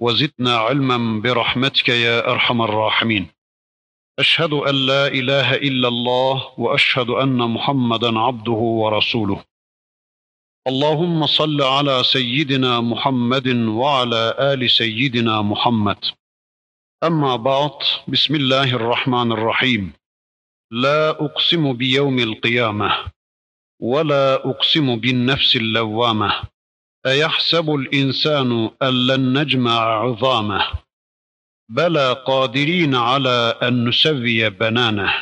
وزدنا علما برحمتك يا أرحم الراحمين. أشهد أن لا إله إلا الله وأشهد أن محمدا عبده ورسوله. اللهم صل على سيدنا محمد وعلى آل سيدنا محمد. أما بعد بسم الله الرحمن الرحيم. لا أقسم بيوم القيامة ولا أقسم بالنفس اللوامة. أيحسب الإنسان أن لن نجمع عظامه؟ بلى قادرين على أن نسوي بنانه.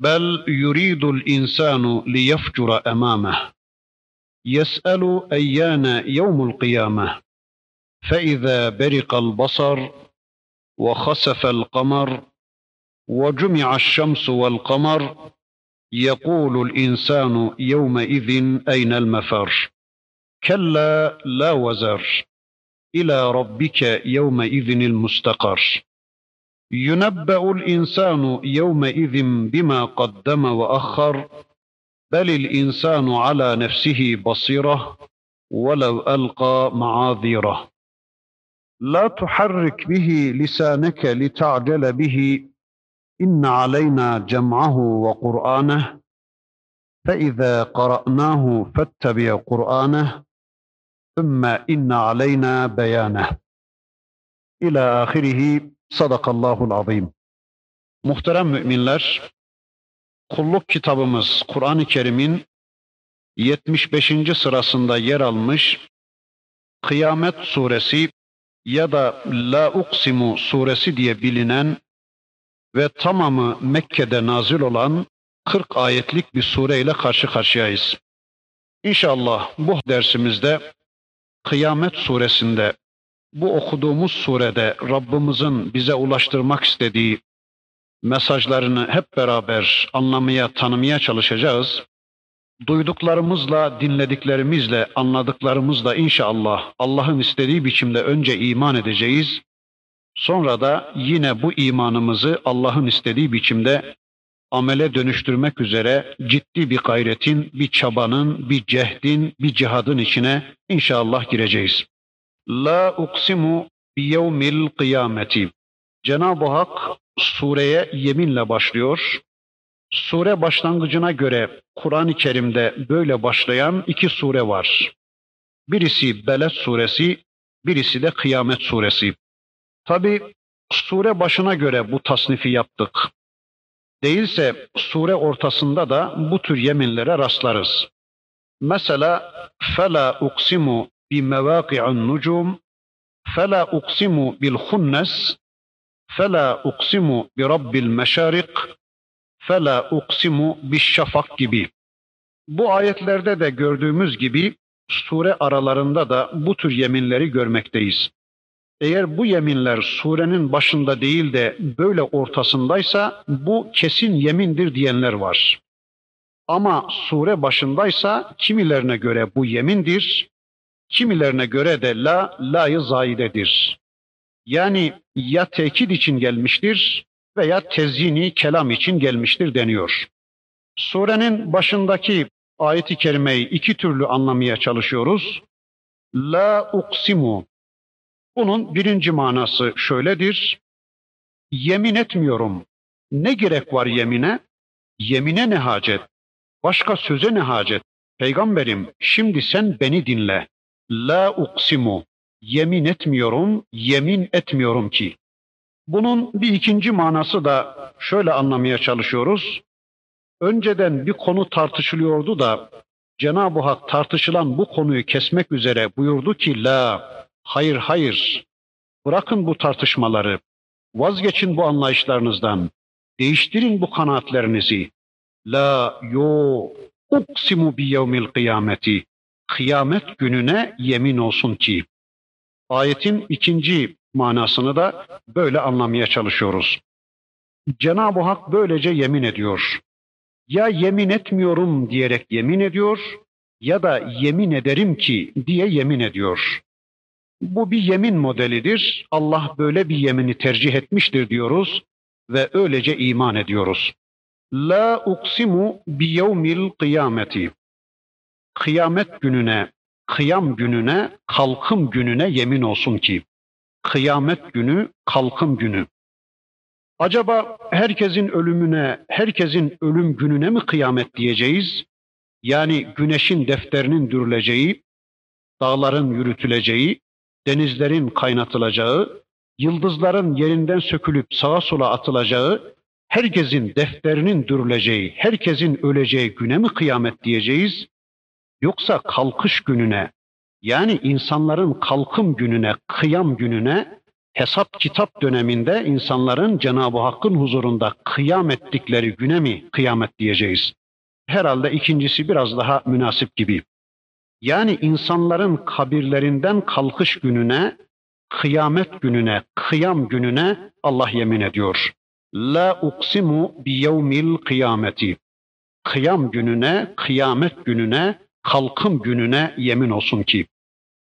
بل يريد الإنسان ليفجر أمامه. يسأل أيان يوم القيامة. فإذا برق البصر وخسف القمر وجمع الشمس والقمر يقول الإنسان يومئذ أين المفر؟ كلا لا وزر. إلى ربك يومئذ المستقر. ينبأ الإنسان يومئذ بما قدم وأخر بل الإنسان على نفسه بصيرة ولو ألقى معاذيره. لا تحرك به لسانك لتعجل به. إن علينا جمعه وقرآنه. فإذا قرأناه فاتبع قرآنه. Sümme inne aleyna beyane. İlâ ahirihi sadakallahul azim. Muhterem müminler, kulluk kitabımız Kur'an-ı Kerim'in 75. sırasında yer almış Kıyamet suresi ya da La Uksimu suresi diye bilinen ve tamamı Mekke'de nazil olan 40 ayetlik bir sureyle karşı karşıyayız. İnşallah bu dersimizde Kıyamet suresinde bu okuduğumuz surede Rabbimizin bize ulaştırmak istediği mesajlarını hep beraber anlamaya, tanımaya çalışacağız. Duyduklarımızla, dinlediklerimizle, anladıklarımızla inşallah Allah'ın istediği biçimde önce iman edeceğiz. Sonra da yine bu imanımızı Allah'ın istediği biçimde amele dönüştürmek üzere ciddi bir gayretin, bir çabanın, bir cehdin, bir cihadın içine inşallah gireceğiz. La uksimu bi yevmil kıyameti. Cenab-ı Hak sureye yeminle başlıyor. Sure başlangıcına göre Kur'an-ı Kerim'de böyle başlayan iki sure var. Birisi Beled suresi, birisi de Kıyamet suresi. Tabi sure başına göre bu tasnifi yaptık. Değilse sure ortasında da bu tür yeminlere rastlarız. Mesela fela uksimu bi mevaqi'un nucum fela uksimu bil hunnes fela uksimu bi rabbil meşarik fela uksimu bis şafak gibi. Bu ayetlerde de gördüğümüz gibi sure aralarında da bu tür yeminleri görmekteyiz. Eğer bu yeminler surenin başında değil de böyle ortasındaysa bu kesin yemindir diyenler var. Ama sure başındaysa kimilerine göre bu yemindir, kimilerine göre de la la'yı zaidedir. Yani ya tekit için gelmiştir veya tezyini kelam için gelmiştir deniyor. Surenin başındaki ayeti kerimeyi iki türlü anlamaya çalışıyoruz. La uksimu bunun birinci manası şöyledir. Yemin etmiyorum. Ne gerek var yemine? Yemine ne hacet? Başka söze ne hacet? Peygamberim şimdi sen beni dinle. La uksimu. Yemin etmiyorum, yemin etmiyorum ki. Bunun bir ikinci manası da şöyle anlamaya çalışıyoruz. Önceden bir konu tartışılıyordu da Cenab-ı Hak tartışılan bu konuyu kesmek üzere buyurdu ki la Hayır hayır. Bırakın bu tartışmaları. Vazgeçin bu anlayışlarınızdan. Değiştirin bu kanaatlerinizi. La yo uksimu bi yevmil kıyameti. Kıyamet gününe yemin olsun ki. Ayetin ikinci manasını da böyle anlamaya çalışıyoruz. Cenab-ı Hak böylece yemin ediyor. Ya yemin etmiyorum diyerek yemin ediyor ya da yemin ederim ki diye yemin ediyor. Bu bir yemin modelidir. Allah böyle bir yemini tercih etmiştir diyoruz ve öylece iman ediyoruz. La uksimu bi yevmil kıyameti. Kıyamet gününe, kıyam gününe, kalkım gününe yemin olsun ki. Kıyamet günü, kalkım günü. Acaba herkesin ölümüne, herkesin ölüm gününe mi kıyamet diyeceğiz? Yani güneşin defterinin dürüleceği, dağların yürütüleceği, denizlerin kaynatılacağı, yıldızların yerinden sökülüp sağa sola atılacağı, herkesin defterinin dürüleceği, herkesin öleceği güne mi kıyamet diyeceğiz? Yoksa kalkış gününe, yani insanların kalkım gününe, kıyam gününe, hesap kitap döneminde insanların Cenab-ı Hakk'ın huzurunda kıyam ettikleri güne mi kıyamet diyeceğiz? Herhalde ikincisi biraz daha münasip gibi. Yani insanların kabirlerinden kalkış gününe, kıyamet gününe, kıyam gününe Allah yemin ediyor. La uksimu bi yevmil kıyameti. Kıyam gününe, kıyamet gününe, kalkım gününe yemin olsun ki.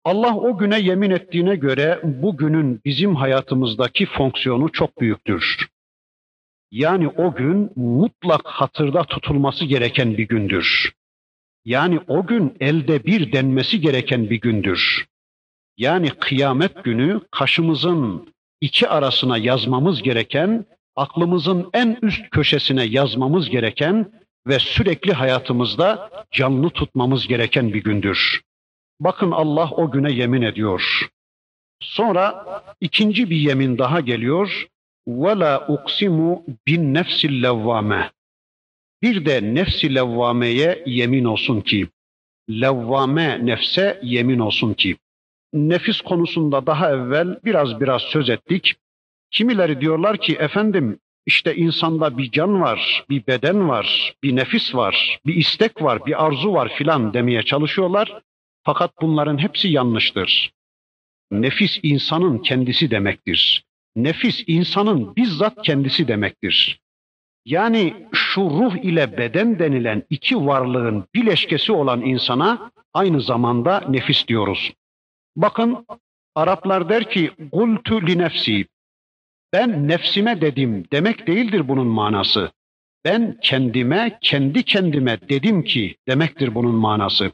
Allah o güne yemin ettiğine göre bu günün bizim hayatımızdaki fonksiyonu çok büyüktür. Yani o gün mutlak hatırda tutulması gereken bir gündür. Yani o gün elde bir denmesi gereken bir gündür. Yani kıyamet günü kaşımızın iki arasına yazmamız gereken, aklımızın en üst köşesine yazmamız gereken ve sürekli hayatımızda canlı tutmamız gereken bir gündür. Bakın Allah o güne yemin ediyor. Sonra ikinci bir yemin daha geliyor. وَلَا uksimu bin nefsil levvame. bir de nefsi levvameye yemin olsun ki, levvame nefse yemin olsun ki. Nefis konusunda daha evvel biraz biraz söz ettik. Kimileri diyorlar ki efendim işte insanda bir can var, bir beden var, bir nefis var, bir istek var, bir arzu var filan demeye çalışıyorlar. Fakat bunların hepsi yanlıştır. Nefis insanın kendisi demektir. Nefis insanın bizzat kendisi demektir. Yani şu ruh ile beden denilen iki varlığın bileşkesi olan insana aynı zamanda nefis diyoruz. Bakın Araplar der ki gultu li nefsi. Ben nefsime dedim demek değildir bunun manası. Ben kendime, kendi kendime dedim ki demektir bunun manası.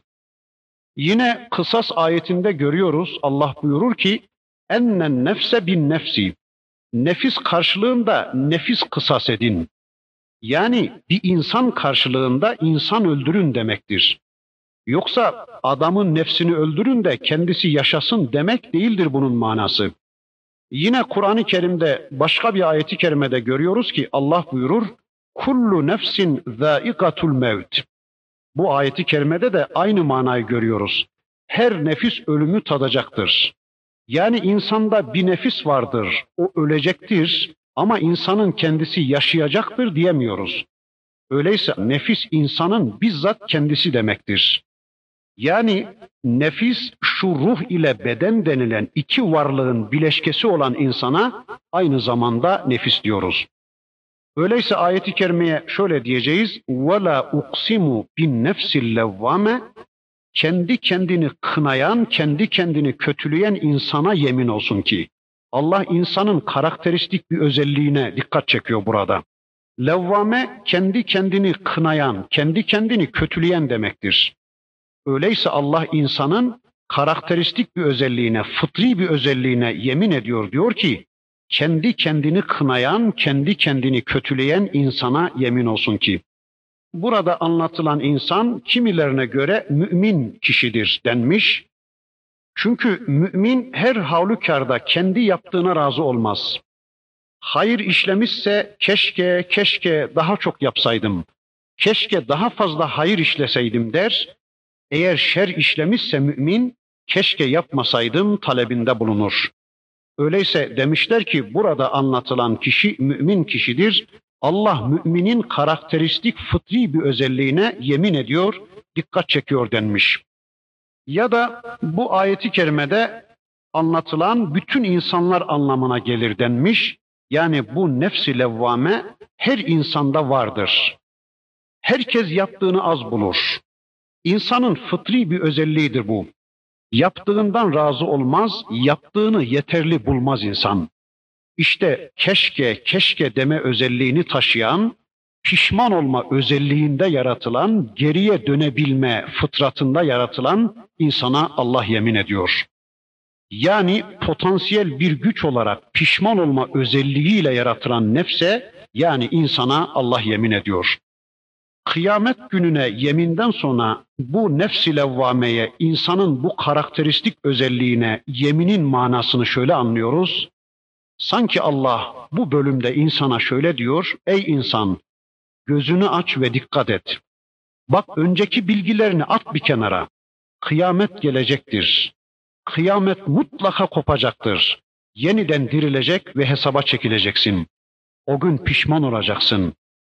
Yine kısas ayetinde görüyoruz Allah buyurur ki ennen nefse bin nefsi. Nefis karşılığında nefis kısas edin. Yani bir insan karşılığında insan öldürün demektir. Yoksa adamın nefsini öldürün de kendisi yaşasın demek değildir bunun manası. Yine Kur'an-ı Kerim'de başka bir ayeti kerimede görüyoruz ki Allah buyurur kullu nefsin zâikatul mevt. Bu ayeti kerimede de aynı manayı görüyoruz. Her nefis ölümü tadacaktır. Yani insanda bir nefis vardır, o ölecektir ama insanın kendisi yaşayacaktır diyemiyoruz. Öyleyse nefis insanın bizzat kendisi demektir. Yani nefis şu ruh ile beden denilen iki varlığın bileşkesi olan insana aynı zamanda nefis diyoruz. Öyleyse ayeti kerimeye şöyle diyeceğiz. وَلَا uksimu bin nefsil levvame kendi kendini kınayan, kendi kendini kötüleyen insana yemin olsun ki Allah insanın karakteristik bir özelliğine dikkat çekiyor burada. Levvame kendi kendini kınayan, kendi kendini kötüleyen demektir. Öyleyse Allah insanın karakteristik bir özelliğine, fıtri bir özelliğine yemin ediyor diyor ki kendi kendini kınayan, kendi kendini kötüleyen insana yemin olsun ki burada anlatılan insan kimilerine göre mümin kişidir denmiş. Çünkü mümin her halükarda kendi yaptığına razı olmaz. Hayır işlemişse keşke keşke daha çok yapsaydım. Keşke daha fazla hayır işleseydim der. Eğer şer işlemişse mümin keşke yapmasaydım talebinde bulunur. Öyleyse demişler ki burada anlatılan kişi mümin kişidir. Allah müminin karakteristik fıtri bir özelliğine yemin ediyor, dikkat çekiyor denmiş. Ya da bu ayeti kerimede anlatılan bütün insanlar anlamına gelir denmiş. Yani bu nefsi levvame her insanda vardır. Herkes yaptığını az bulur. İnsanın fıtri bir özelliğidir bu. Yaptığından razı olmaz, yaptığını yeterli bulmaz insan. İşte keşke, keşke deme özelliğini taşıyan, pişman olma özelliğinde yaratılan, geriye dönebilme fıtratında yaratılan insana Allah yemin ediyor. Yani potansiyel bir güç olarak pişman olma özelliğiyle yaratılan nefse, yani insana Allah yemin ediyor. Kıyamet gününe yeminden sonra bu nefs-i levvameye, insanın bu karakteristik özelliğine yeminin manasını şöyle anlıyoruz. Sanki Allah bu bölümde insana şöyle diyor, ey insan gözünü aç ve dikkat et. Bak önceki bilgilerini at bir kenara. Kıyamet gelecektir. Kıyamet mutlaka kopacaktır. Yeniden dirilecek ve hesaba çekileceksin. O gün pişman olacaksın.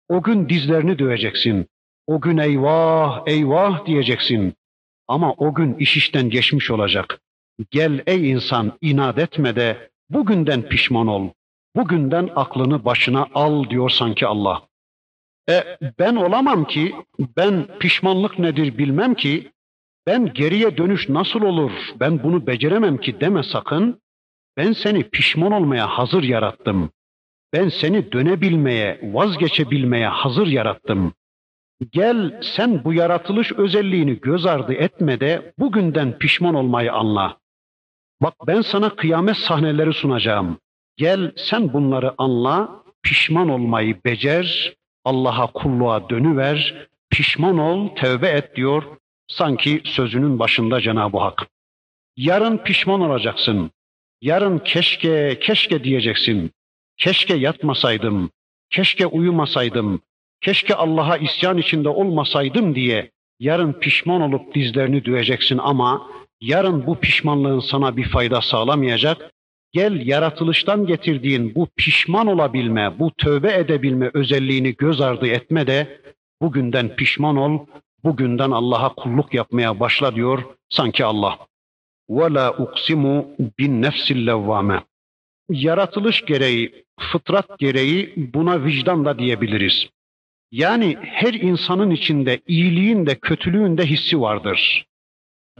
O gün dizlerini döveceksin. O gün eyvah eyvah diyeceksin. Ama o gün iş işten geçmiş olacak. Gel ey insan inat etme de bugünden pişman ol. Bugünden aklını başına al diyor sanki Allah. E ben olamam ki, ben pişmanlık nedir bilmem ki, ben geriye dönüş nasıl olur, ben bunu beceremem ki deme sakın. Ben seni pişman olmaya hazır yarattım. Ben seni dönebilmeye, vazgeçebilmeye hazır yarattım. Gel sen bu yaratılış özelliğini göz ardı etme de bugünden pişman olmayı anla. Bak ben sana kıyamet sahneleri sunacağım. Gel sen bunları anla, pişman olmayı becer, Allah'a kulluğa dönüver, pişman ol, tevbe et diyor sanki sözünün başında Cenab-ı Hak. Yarın pişman olacaksın. Yarın keşke, keşke diyeceksin. Keşke yatmasaydım, keşke uyumasaydım, keşke Allah'a isyan içinde olmasaydım diye yarın pişman olup dizlerini düğeceksin ama yarın bu pişmanlığın sana bir fayda sağlamayacak. Gel yaratılıştan getirdiğin bu pişman olabilme, bu tövbe edebilme özelliğini göz ardı etme de bugünden pişman ol, bugünden Allah'a kulluk yapmaya başla diyor sanki Allah. وَلَا uksimu bin nefsil levvame. Yaratılış gereği, fıtrat gereği buna vicdan da diyebiliriz. Yani her insanın içinde iyiliğin de kötülüğün de hissi vardır.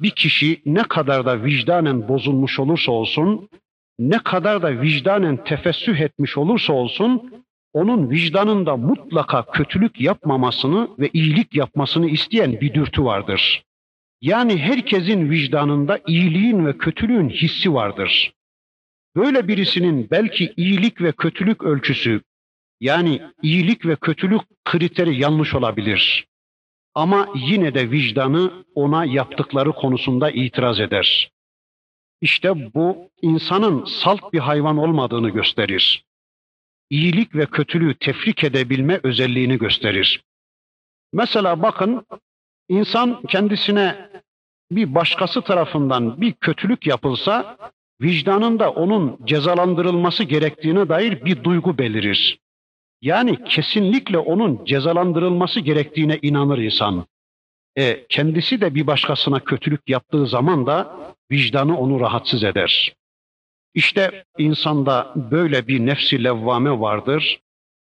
Bir kişi ne kadar da vicdanen bozulmuş olursa olsun, ne kadar da vicdanen tefessüh etmiş olursa olsun, onun vicdanında mutlaka kötülük yapmamasını ve iyilik yapmasını isteyen bir dürtü vardır. Yani herkesin vicdanında iyiliğin ve kötülüğün hissi vardır. Böyle birisinin belki iyilik ve kötülük ölçüsü yani iyilik ve kötülük kriteri yanlış olabilir. Ama yine de vicdanı ona yaptıkları konusunda itiraz eder. İşte bu insanın salt bir hayvan olmadığını gösterir. İyilik ve kötülüğü tefrik edebilme özelliğini gösterir. Mesela bakın insan kendisine bir başkası tarafından bir kötülük yapılsa vicdanında onun cezalandırılması gerektiğine dair bir duygu belirir. Yani kesinlikle onun cezalandırılması gerektiğine inanır insan. E, kendisi de bir başkasına kötülük yaptığı zaman da vicdanı onu rahatsız eder. İşte insanda böyle bir nefsi levvame vardır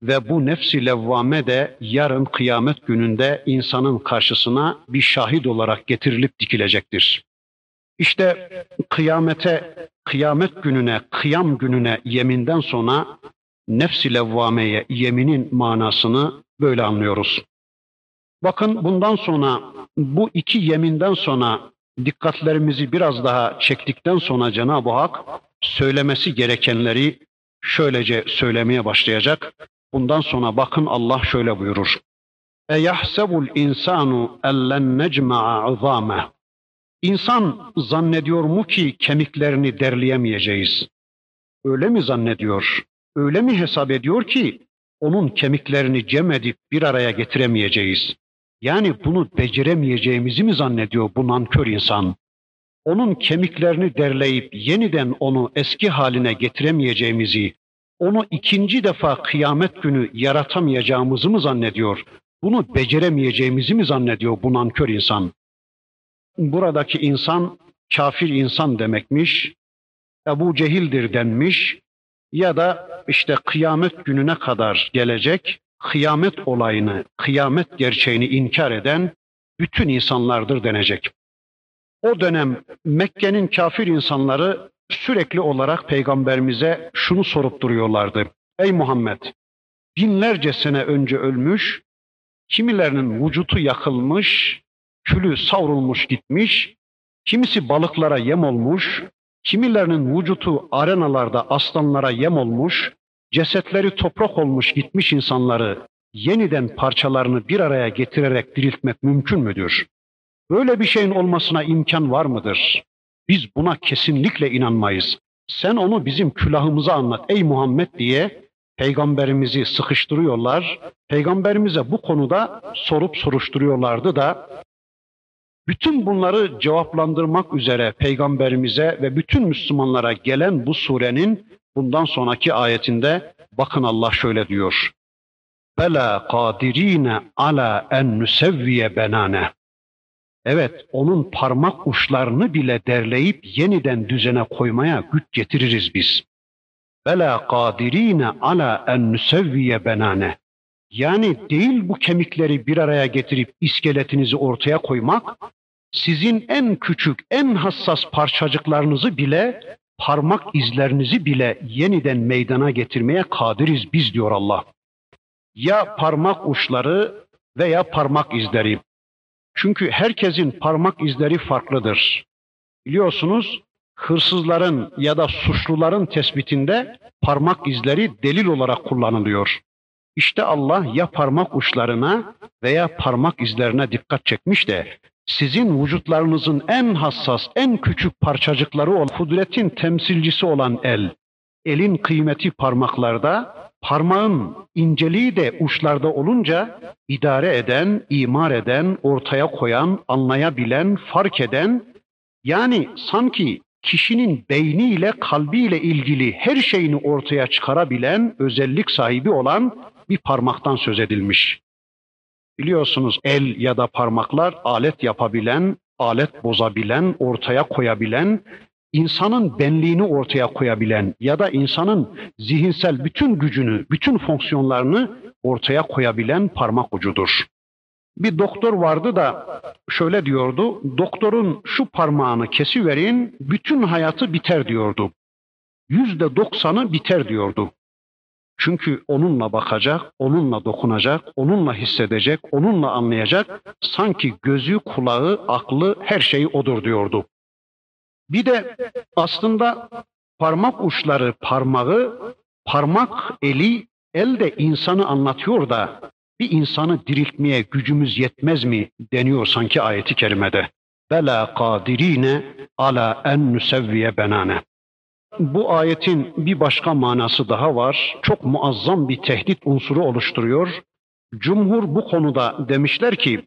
ve bu nefsi levvame de yarın kıyamet gününde insanın karşısına bir şahit olarak getirilip dikilecektir. İşte kıyamete, kıyamet gününe, kıyam gününe yeminden sonra nefsi levvameye yeminin manasını böyle anlıyoruz. Bakın bundan sonra bu iki yeminden sonra dikkatlerimizi biraz daha çektikten sonra Cenab-ı Hak söylemesi gerekenleri şöylece söylemeye başlayacak. Bundan sonra bakın Allah şöyle buyurur. E yahsebul insanu ellen necma'a uzame. İnsan zannediyor mu ki kemiklerini derleyemeyeceğiz? Öyle mi zannediyor? Öyle mi hesap ediyor ki onun kemiklerini cem edip bir araya getiremeyeceğiz? Yani bunu beceremeyeceğimizi mi zannediyor bu nankör insan? Onun kemiklerini derleyip yeniden onu eski haline getiremeyeceğimizi, onu ikinci defa kıyamet günü yaratamayacağımızı mı zannediyor? Bunu beceremeyeceğimizi mi zannediyor bu nankör insan? Buradaki insan kafir insan demekmiş. Ebu Cehil'dir denmiş ya da işte kıyamet gününe kadar gelecek kıyamet olayını, kıyamet gerçeğini inkar eden bütün insanlardır denecek. O dönem Mekke'nin kafir insanları sürekli olarak peygamberimize şunu sorup duruyorlardı. Ey Muhammed, binlerce sene önce ölmüş, kimilerinin vücutu yakılmış, külü savrulmuş gitmiş, kimisi balıklara yem olmuş, kimilerinin vücutu arenalarda aslanlara yem olmuş, cesetleri toprak olmuş gitmiş insanları yeniden parçalarını bir araya getirerek diriltmek mümkün müdür? Böyle bir şeyin olmasına imkan var mıdır? Biz buna kesinlikle inanmayız. Sen onu bizim külahımıza anlat ey Muhammed diye peygamberimizi sıkıştırıyorlar. Peygamberimize bu konuda sorup soruşturuyorlardı da bütün bunları cevaplandırmak üzere peygamberimize ve bütün Müslümanlara gelen bu surenin bundan sonraki ayetinde bakın Allah şöyle diyor. Bela kadirine ala en nusevviye benane. Evet, onun parmak uçlarını bile derleyip yeniden düzene koymaya güç getiririz biz. Bela kadirine ala en nusevviye benane. Yani değil bu kemikleri bir araya getirip iskeletinizi ortaya koymak, sizin en küçük, en hassas parçacıklarınızı bile, parmak izlerinizi bile yeniden meydana getirmeye kadiriz biz diyor Allah. Ya parmak uçları veya parmak izleri. Çünkü herkesin parmak izleri farklıdır. Biliyorsunuz hırsızların ya da suçluların tespitinde parmak izleri delil olarak kullanılıyor. İşte Allah ya parmak uçlarına veya parmak izlerine dikkat çekmiş de sizin vücutlarınızın en hassas, en küçük parçacıkları olan kudretin temsilcisi olan el, elin kıymeti parmaklarda, parmağın inceliği de uçlarda olunca idare eden, imar eden, ortaya koyan, anlayabilen, fark eden, yani sanki kişinin beyniyle, kalbiyle ilgili her şeyini ortaya çıkarabilen, özellik sahibi olan bir parmaktan söz edilmiş. Biliyorsunuz el ya da parmaklar alet yapabilen, alet bozabilen, ortaya koyabilen, insanın benliğini ortaya koyabilen ya da insanın zihinsel bütün gücünü, bütün fonksiyonlarını ortaya koyabilen parmak ucudur. Bir doktor vardı da şöyle diyordu, doktorun şu parmağını kesiverin, bütün hayatı biter diyordu. Yüzde doksanı biter diyordu. Çünkü onunla bakacak, onunla dokunacak, onunla hissedecek, onunla anlayacak. Sanki gözü, kulağı, aklı, her şeyi odur diyordu. Bir de aslında parmak uçları parmağı, parmak eli, el de insanı anlatıyor da bir insanı diriltmeye gücümüz yetmez mi deniyor sanki ayeti kerimede. Bela kadirine ala en nusevviye benane. Bu ayetin bir başka manası daha var. Çok muazzam bir tehdit unsuru oluşturuyor. Cumhur bu konuda demişler ki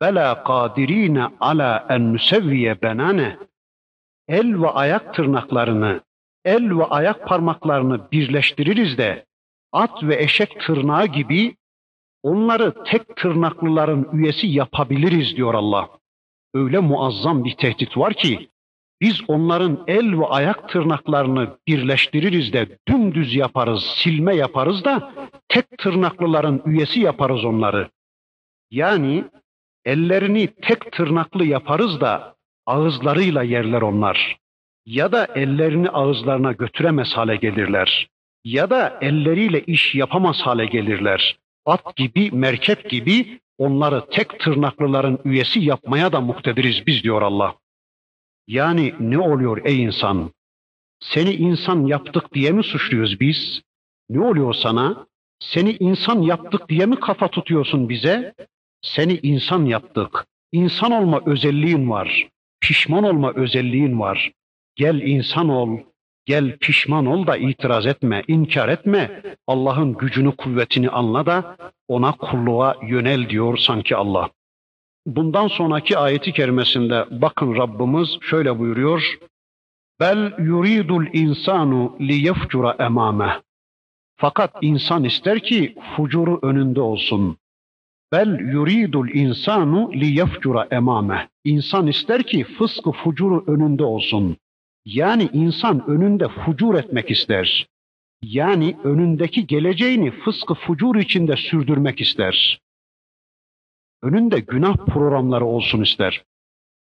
Bela kadirine ala en nusevviye benane el ve ayak tırnaklarını, el ve ayak parmaklarını birleştiririz de at ve eşek tırnağı gibi onları tek tırnaklıların üyesi yapabiliriz diyor Allah. Öyle muazzam bir tehdit var ki biz onların el ve ayak tırnaklarını birleştiririz de dümdüz yaparız, silme yaparız da tek tırnaklıların üyesi yaparız onları. Yani ellerini tek tırnaklı yaparız da ağızlarıyla yerler onlar. Ya da ellerini ağızlarına götüremez hale gelirler. Ya da elleriyle iş yapamaz hale gelirler. At gibi, merkep gibi onları tek tırnaklıların üyesi yapmaya da muktediriz biz diyor Allah. Yani ne oluyor ey insan? Seni insan yaptık diye mi suçluyoruz biz? Ne oluyor sana? Seni insan yaptık diye mi kafa tutuyorsun bize? Seni insan yaptık. İnsan olma özelliğin var. Pişman olma özelliğin var. Gel insan ol, gel pişman ol da itiraz etme, inkar etme. Allah'ın gücünü, kuvvetini anla da ona kulluğa yönel diyor sanki Allah. Bundan sonraki ayeti kerimesinde bakın Rabbimiz şöyle buyuruyor. Bel yuridul insanu li yefcura emame. Fakat insan ister ki fucuru önünde olsun. Bel yuridul insanu li yefcura emame. İnsan ister ki fıskı fucuru önünde olsun. Yani insan önünde fucur etmek ister. Yani önündeki geleceğini fıskı fucur içinde sürdürmek ister. Önünde günah programları olsun ister.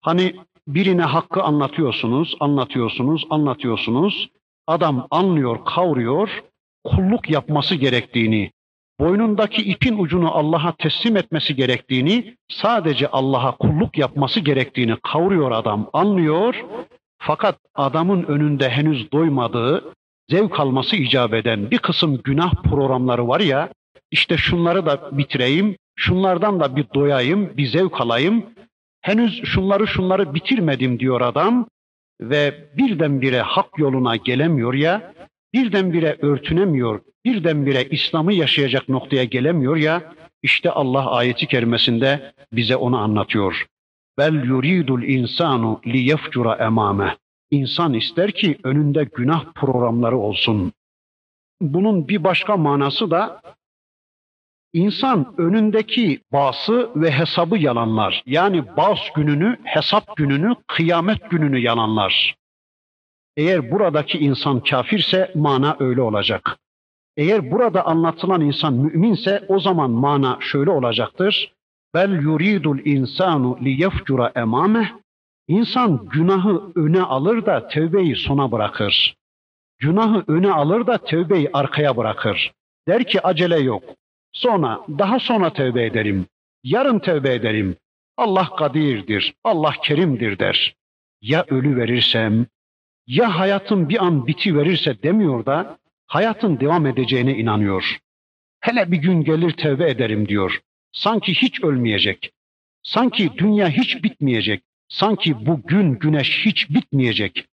Hani birine hakkı anlatıyorsunuz, anlatıyorsunuz, anlatıyorsunuz. Adam anlıyor, kavruyor, kulluk yapması gerektiğini, boynundaki ipin ucunu Allah'a teslim etmesi gerektiğini, sadece Allah'a kulluk yapması gerektiğini kavruyor adam, anlıyor. Fakat adamın önünde henüz doymadığı, zevk alması icap eden bir kısım günah programları var ya, işte şunları da bitireyim, şunlardan da bir doyayım, bir zevk alayım. Henüz şunları şunları bitirmedim diyor adam ve birdenbire hak yoluna gelemiyor ya, birdenbire örtünemiyor, birdenbire İslam'ı yaşayacak noktaya gelemiyor ya, işte Allah ayeti kerimesinde bize onu anlatıyor. Bel yuridul insanu li yefcura emame. İnsan ister ki önünde günah programları olsun. Bunun bir başka manası da insan önündeki bası ve hesabı yalanlar. Yani bas gününü, hesap gününü, kıyamet gününü yalanlar. Eğer buradaki insan kafirse mana öyle olacak. Eğer burada anlatılan insan müminse o zaman mana şöyle olacaktır. Bel yuridul insanu li yefcura emameh. İnsan günahı öne alır da tövbeyi sona bırakır. Günahı öne alır da tövbeyi arkaya bırakır. Der ki acele yok. Sonra, daha sonra tövbe ederim. Yarın tövbe ederim. Allah kadirdir, Allah kerimdir der. Ya ölü verirsem, ya hayatım bir an biti verirse demiyor da hayatın devam edeceğine inanıyor. Hele bir gün gelir tövbe ederim diyor. Sanki hiç ölmeyecek. Sanki dünya hiç bitmeyecek. Sanki bu gün güneş hiç bitmeyecek.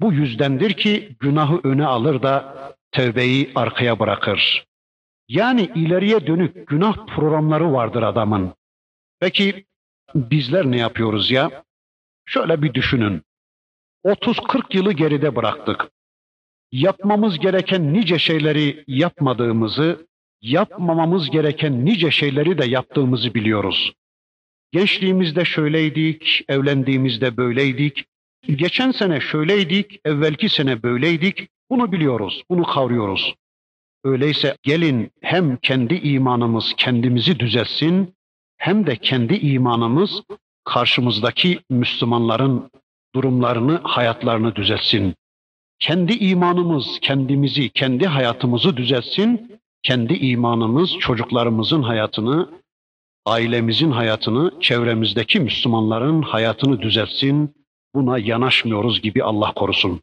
Bu yüzdendir ki günahı öne alır da tövbeyi arkaya bırakır. Yani ileriye dönük günah programları vardır adamın. Peki bizler ne yapıyoruz ya? Şöyle bir düşünün. 30-40 yılı geride bıraktık. Yapmamız gereken nice şeyleri yapmadığımızı, yapmamamız gereken nice şeyleri de yaptığımızı biliyoruz. Gençliğimizde şöyleydik, evlendiğimizde böyleydik, geçen sene şöyleydik, evvelki sene böyleydik. Bunu biliyoruz, bunu kavruyoruz. Öyleyse gelin hem kendi imanımız kendimizi düzelsin, hem de kendi imanımız karşımızdaki Müslümanların durumlarını, hayatlarını düzelsin. Kendi imanımız kendimizi, kendi hayatımızı düzelsin. Kendi imanımız çocuklarımızın hayatını, ailemizin hayatını, çevremizdeki Müslümanların hayatını düzelsin. Buna yanaşmıyoruz gibi Allah korusun.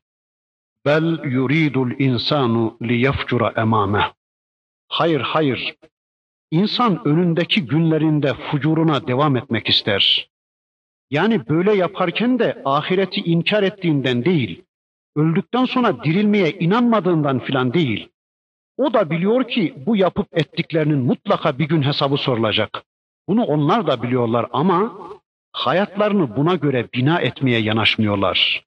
Bel yuridul insanu liyefcura emame. Hayır hayır. İnsan önündeki günlerinde fucuruna devam etmek ister. Yani böyle yaparken de ahireti inkar ettiğinden değil, öldükten sonra dirilmeye inanmadığından filan değil. O da biliyor ki bu yapıp ettiklerinin mutlaka bir gün hesabı sorulacak. Bunu onlar da biliyorlar ama hayatlarını buna göre bina etmeye yanaşmıyorlar.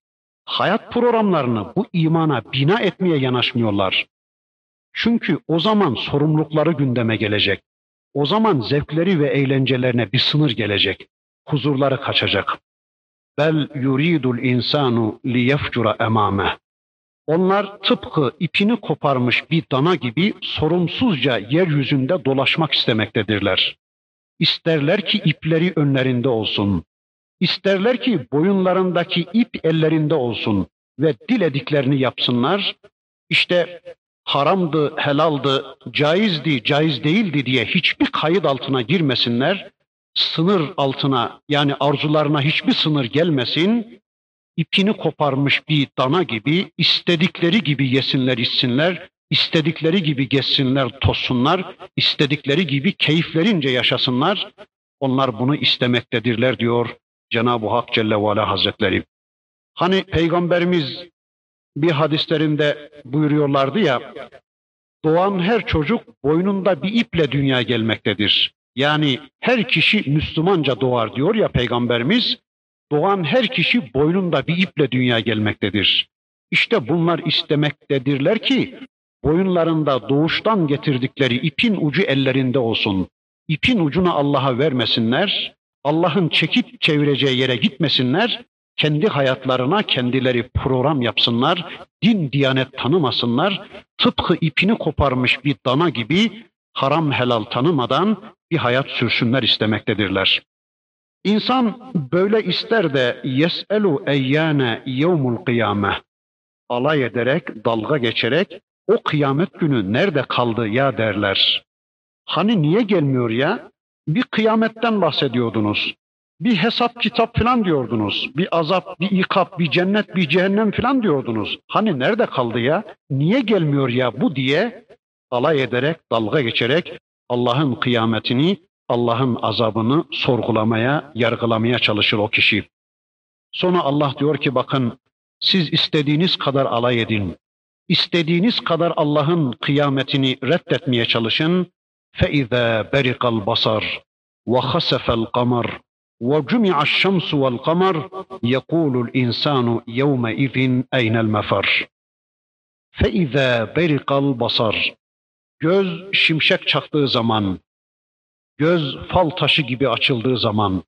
Hayat programlarını bu imana bina etmeye yanaşmıyorlar. Çünkü o zaman sorumlulukları gündeme gelecek. O zaman zevkleri ve eğlencelerine bir sınır gelecek. Huzurları kaçacak. Bel yuridul insanu liyefcura emame. Onlar tıpkı ipini koparmış bir dana gibi sorumsuzca yeryüzünde dolaşmak istemektedirler. İsterler ki ipleri önlerinde olsun. İsterler ki boyunlarındaki ip ellerinde olsun ve dilediklerini yapsınlar. İşte haramdı, helaldı, caizdi, caiz değildi diye hiçbir kayıt altına girmesinler. Sınır altına yani arzularına hiçbir sınır gelmesin. İpini koparmış bir dana gibi istedikleri gibi yesinler, içsinler, istedikleri gibi geçsinler, tozsunlar, istedikleri gibi keyiflerince yaşasınlar. Onlar bunu istemektedirler diyor Cenab-ı Hak Celle ve Ala Hazretleri. Hani Peygamberimiz bir hadislerinde buyuruyorlardı ya, doğan her çocuk boynunda bir iple dünya gelmektedir. Yani her kişi Müslümanca doğar diyor ya Peygamberimiz, doğan her kişi boynunda bir iple dünya gelmektedir. İşte bunlar istemektedirler ki boyunlarında doğuştan getirdikleri ipin ucu ellerinde olsun. İpin ucunu Allah'a vermesinler, Allah'ın çekip çevireceği yere gitmesinler, kendi hayatlarına kendileri program yapsınlar, din diyanet tanımasınlar, tıpkı ipini koparmış bir dana gibi haram helal tanımadan bir hayat sürsünler istemektedirler. İnsan böyle ister de yes'elu eyyane yevmul kıyame. Alay ederek, dalga geçerek o kıyamet günü nerede kaldı ya derler. Hani niye gelmiyor ya? Bir kıyametten bahsediyordunuz. Bir hesap kitap falan diyordunuz. Bir azap, bir ikap, bir cennet, bir cehennem falan diyordunuz. Hani nerede kaldı ya? Niye gelmiyor ya bu diye alay ederek, dalga geçerek Allah'ın kıyametini, Allah'ın azabını sorgulamaya, yargılamaya çalışır o kişi. Sonra Allah diyor ki bakın siz istediğiniz kadar alay edin. İstediğiniz kadar Allah'ın kıyametini reddetmeye çalışın. فَاِذَا بَرِقَ الْبَصَرُ وَخَسَفَ الْقَمَرُ وَجُمِعَ الشَّمْسُ وَالْقَمَرُ يَقُولُ الْاِنْسَانُ يَوْمَئِذٍ اَيْنَ الْمَفَرُ فَاِذَا بَرِقَ الْبَصَرُ Göz şimşek çaktığı zaman, göz fal taşı gibi açıldığı zaman,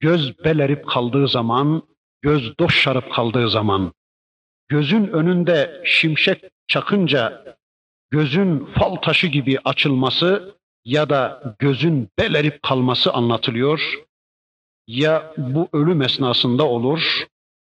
göz belerip kaldığı zaman, göz doş şarıp kaldığı zaman, gözün önünde şimşek çakınca gözün fal taşı gibi açılması ya da gözün belerip kalması anlatılıyor. Ya bu ölüm esnasında olur,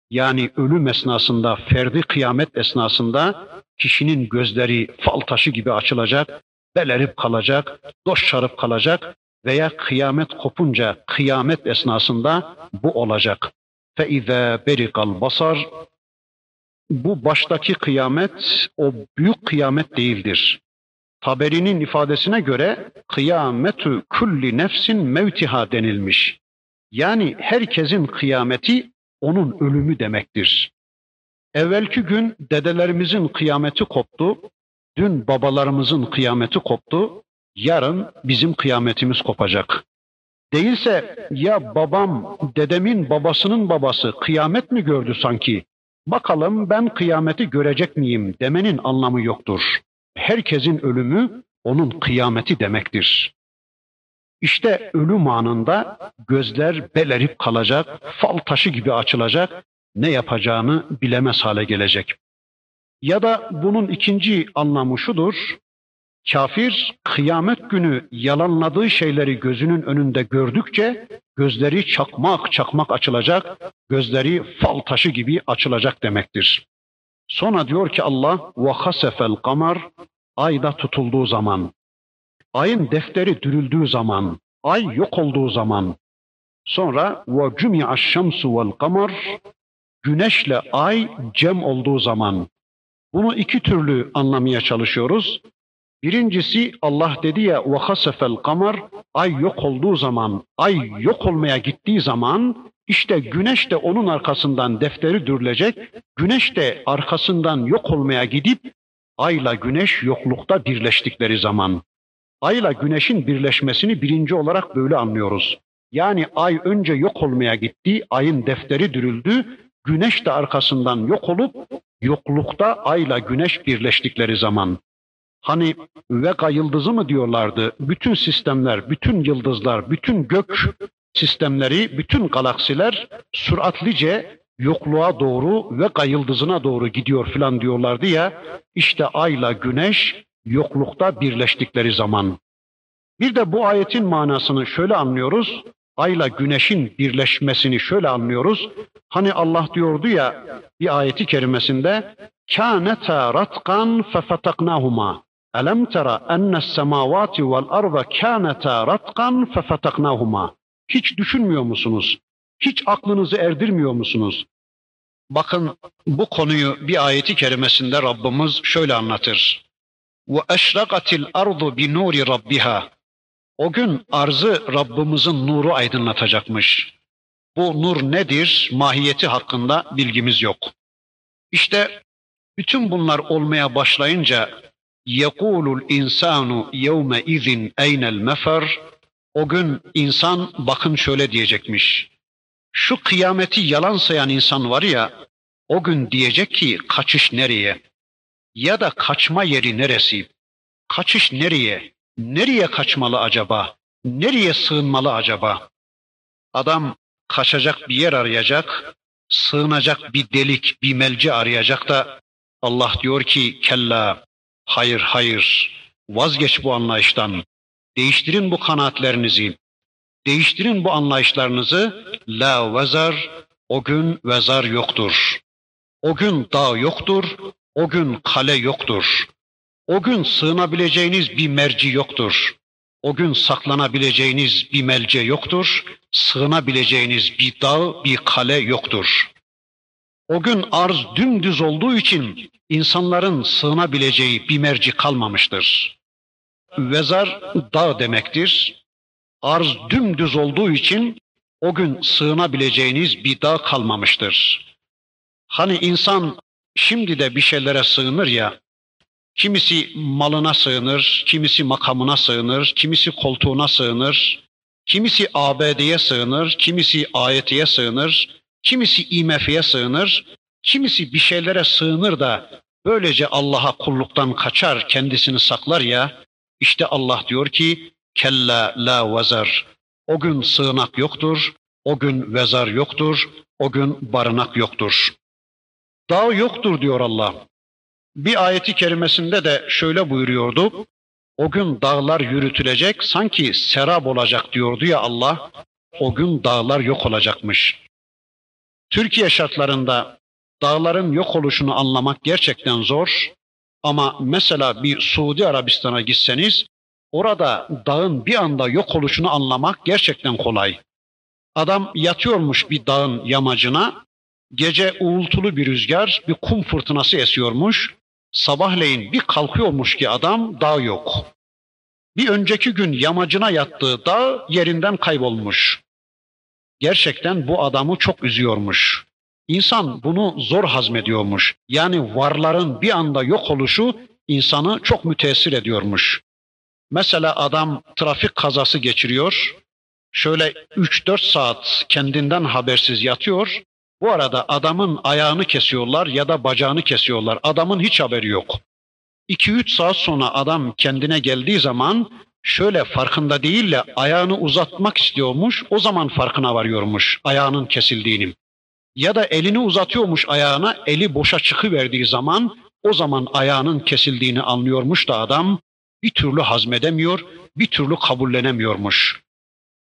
yani ölüm esnasında, ferdi kıyamet esnasında kişinin gözleri fal taşı gibi açılacak, belerip kalacak, doş şarıp kalacak veya kıyamet kopunca kıyamet esnasında bu olacak. فَاِذَا بَرِقَ الْبَصَرِ bu baştaki kıyamet o büyük kıyamet değildir. Taberi'nin ifadesine göre kıyametü kulli nefsin mevtiha denilmiş. Yani herkesin kıyameti onun ölümü demektir. Evvelki gün dedelerimizin kıyameti koptu, dün babalarımızın kıyameti koptu, yarın bizim kıyametimiz kopacak. Değilse ya babam, dedemin babasının babası kıyamet mi gördü sanki? Bakalım ben kıyameti görecek miyim demenin anlamı yoktur. Herkesin ölümü onun kıyameti demektir. İşte ölüm anında gözler belerip kalacak, fal taşı gibi açılacak, ne yapacağını bilemez hale gelecek. Ya da bunun ikinci anlamı şudur, kafir kıyamet günü yalanladığı şeyleri gözünün önünde gördükçe gözleri çakmak çakmak açılacak, gözleri fal taşı gibi açılacak demektir. Sonra diyor ki Allah ve hasefel kamar ayda tutulduğu zaman, ayın defteri dürüldüğü zaman, ay yok olduğu zaman, sonra ve cumi'aş şemsu vel kamar güneşle ay cem olduğu zaman bunu iki türlü anlamaya çalışıyoruz. Birincisi Allah dedi ya ve kamar ay yok olduğu zaman, ay yok olmaya gittiği zaman işte güneş de onun arkasından defteri dürülecek. Güneş de arkasından yok olmaya gidip ayla güneş yoklukta birleştikleri zaman. Ayla güneşin birleşmesini birinci olarak böyle anlıyoruz. Yani ay önce yok olmaya gitti, ayın defteri dürüldü, güneş de arkasından yok olup yoklukta ayla güneş birleştikleri zaman. Hani Vega yıldızı mı diyorlardı? Bütün sistemler, bütün yıldızlar, bütün gök sistemleri, bütün galaksiler süratlice yokluğa doğru Vega yıldızına doğru gidiyor filan diyorlardı ya. İşte ayla güneş yoklukta birleştikleri zaman. Bir de bu ayetin manasını şöyle anlıyoruz. Ayla güneşin birleşmesini şöyle anlıyoruz. Hani Allah diyordu ya bir ayeti kerimesinde kâneta ratkan fefataknahuma. Tera enne semavati vel arda kâneta ratkan fefataknahuma. Hiç düşünmüyor musunuz? Hiç aklınızı erdirmiyor musunuz? Bakın bu konuyu bir ayeti kerimesinde Rabbimiz şöyle anlatır. Ardu bi nuri rabbiha. O gün arzı Rabbimizin nuru aydınlatacakmış. Bu nur nedir? Mahiyeti hakkında bilgimiz yok. İşte bütün bunlar olmaya başlayınca insanu yevme izin eynel mefer o gün insan bakın şöyle diyecekmiş. Şu kıyameti yalan sayan insan var ya o gün diyecek ki kaçış nereye? Ya da kaçma yeri neresi? Kaçış nereye? Nereye kaçmalı acaba? Nereye sığınmalı acaba? Adam kaçacak bir yer arayacak, sığınacak bir delik, bir melci arayacak da Allah diyor ki kella, hayır hayır, vazgeç bu anlayıştan, değiştirin bu kanaatlerinizi, değiştirin bu anlayışlarınızı, la vezar, o gün vezar yoktur. O gün dağ yoktur, o gün kale yoktur. O gün sığınabileceğiniz bir merci yoktur. O gün saklanabileceğiniz bir melce yoktur. Sığınabileceğiniz bir dağ, bir kale yoktur. O gün arz dümdüz olduğu için insanların sığınabileceği bir merci kalmamıştır. Vezar dağ demektir. Arz dümdüz olduğu için o gün sığınabileceğiniz bir dağ kalmamıştır. Hani insan şimdi de bir şeylere sığınır ya, kimisi malına sığınır, kimisi makamına sığınır, kimisi koltuğuna sığınır, kimisi ABD'ye sığınır, kimisi ayetiye sığınır, kimisi IMF'ye sığınır, kimisi bir şeylere sığınır da böylece Allah'a kulluktan kaçar, kendisini saklar ya, işte Allah diyor ki, kella la vezar. O gün sığınak yoktur, o gün vezar yoktur, o gün barınak yoktur. Dağ yoktur diyor Allah. Bir ayeti kerimesinde de şöyle buyuruyordu. O gün dağlar yürütülecek, sanki serap olacak diyordu ya Allah. O gün dağlar yok olacakmış. Türkiye şartlarında dağların yok oluşunu anlamak gerçekten zor. Ama mesela bir Suudi Arabistan'a gitseniz orada dağın bir anda yok oluşunu anlamak gerçekten kolay. Adam yatıyormuş bir dağın yamacına, Gece uğultulu bir rüzgar, bir kum fırtınası esiyormuş. Sabahleyin bir kalkıyormuş ki adam dağ yok. Bir önceki gün yamacına yattığı dağ yerinden kaybolmuş. Gerçekten bu adamı çok üzüyormuş. İnsan bunu zor hazmediyormuş. Yani varların bir anda yok oluşu insanı çok müteessir ediyormuş. Mesela adam trafik kazası geçiriyor. Şöyle 3-4 saat kendinden habersiz yatıyor. Bu arada adamın ayağını kesiyorlar ya da bacağını kesiyorlar. Adamın hiç haberi yok. 2-3 saat sonra adam kendine geldiği zaman şöyle farkında değil de ayağını uzatmak istiyormuş. O zaman farkına varıyormuş ayağının kesildiğini. Ya da elini uzatıyormuş ayağına, eli boşa çıkıverdiği zaman o zaman ayağının kesildiğini anlıyormuş da adam bir türlü hazmedemiyor, bir türlü kabullenemiyormuş.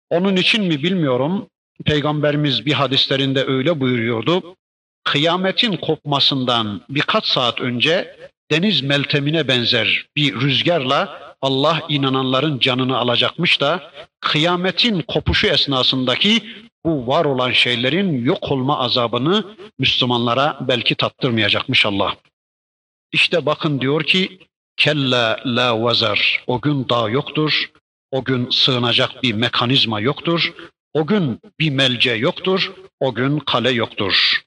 Onun için mi bilmiyorum Peygamberimiz bir hadislerinde öyle buyuruyordu. Kıyametin kopmasından birkaç saat önce deniz meltemine benzer bir rüzgarla Allah inananların canını alacakmış da kıyametin kopuşu esnasındaki bu var olan şeylerin yok olma azabını Müslümanlara belki tattırmayacakmış Allah. İşte bakın diyor ki kella la vazar o gün dağ yoktur, o gün sığınacak bir mekanizma yoktur, o gün bir melce yoktur, o gün kale yoktur.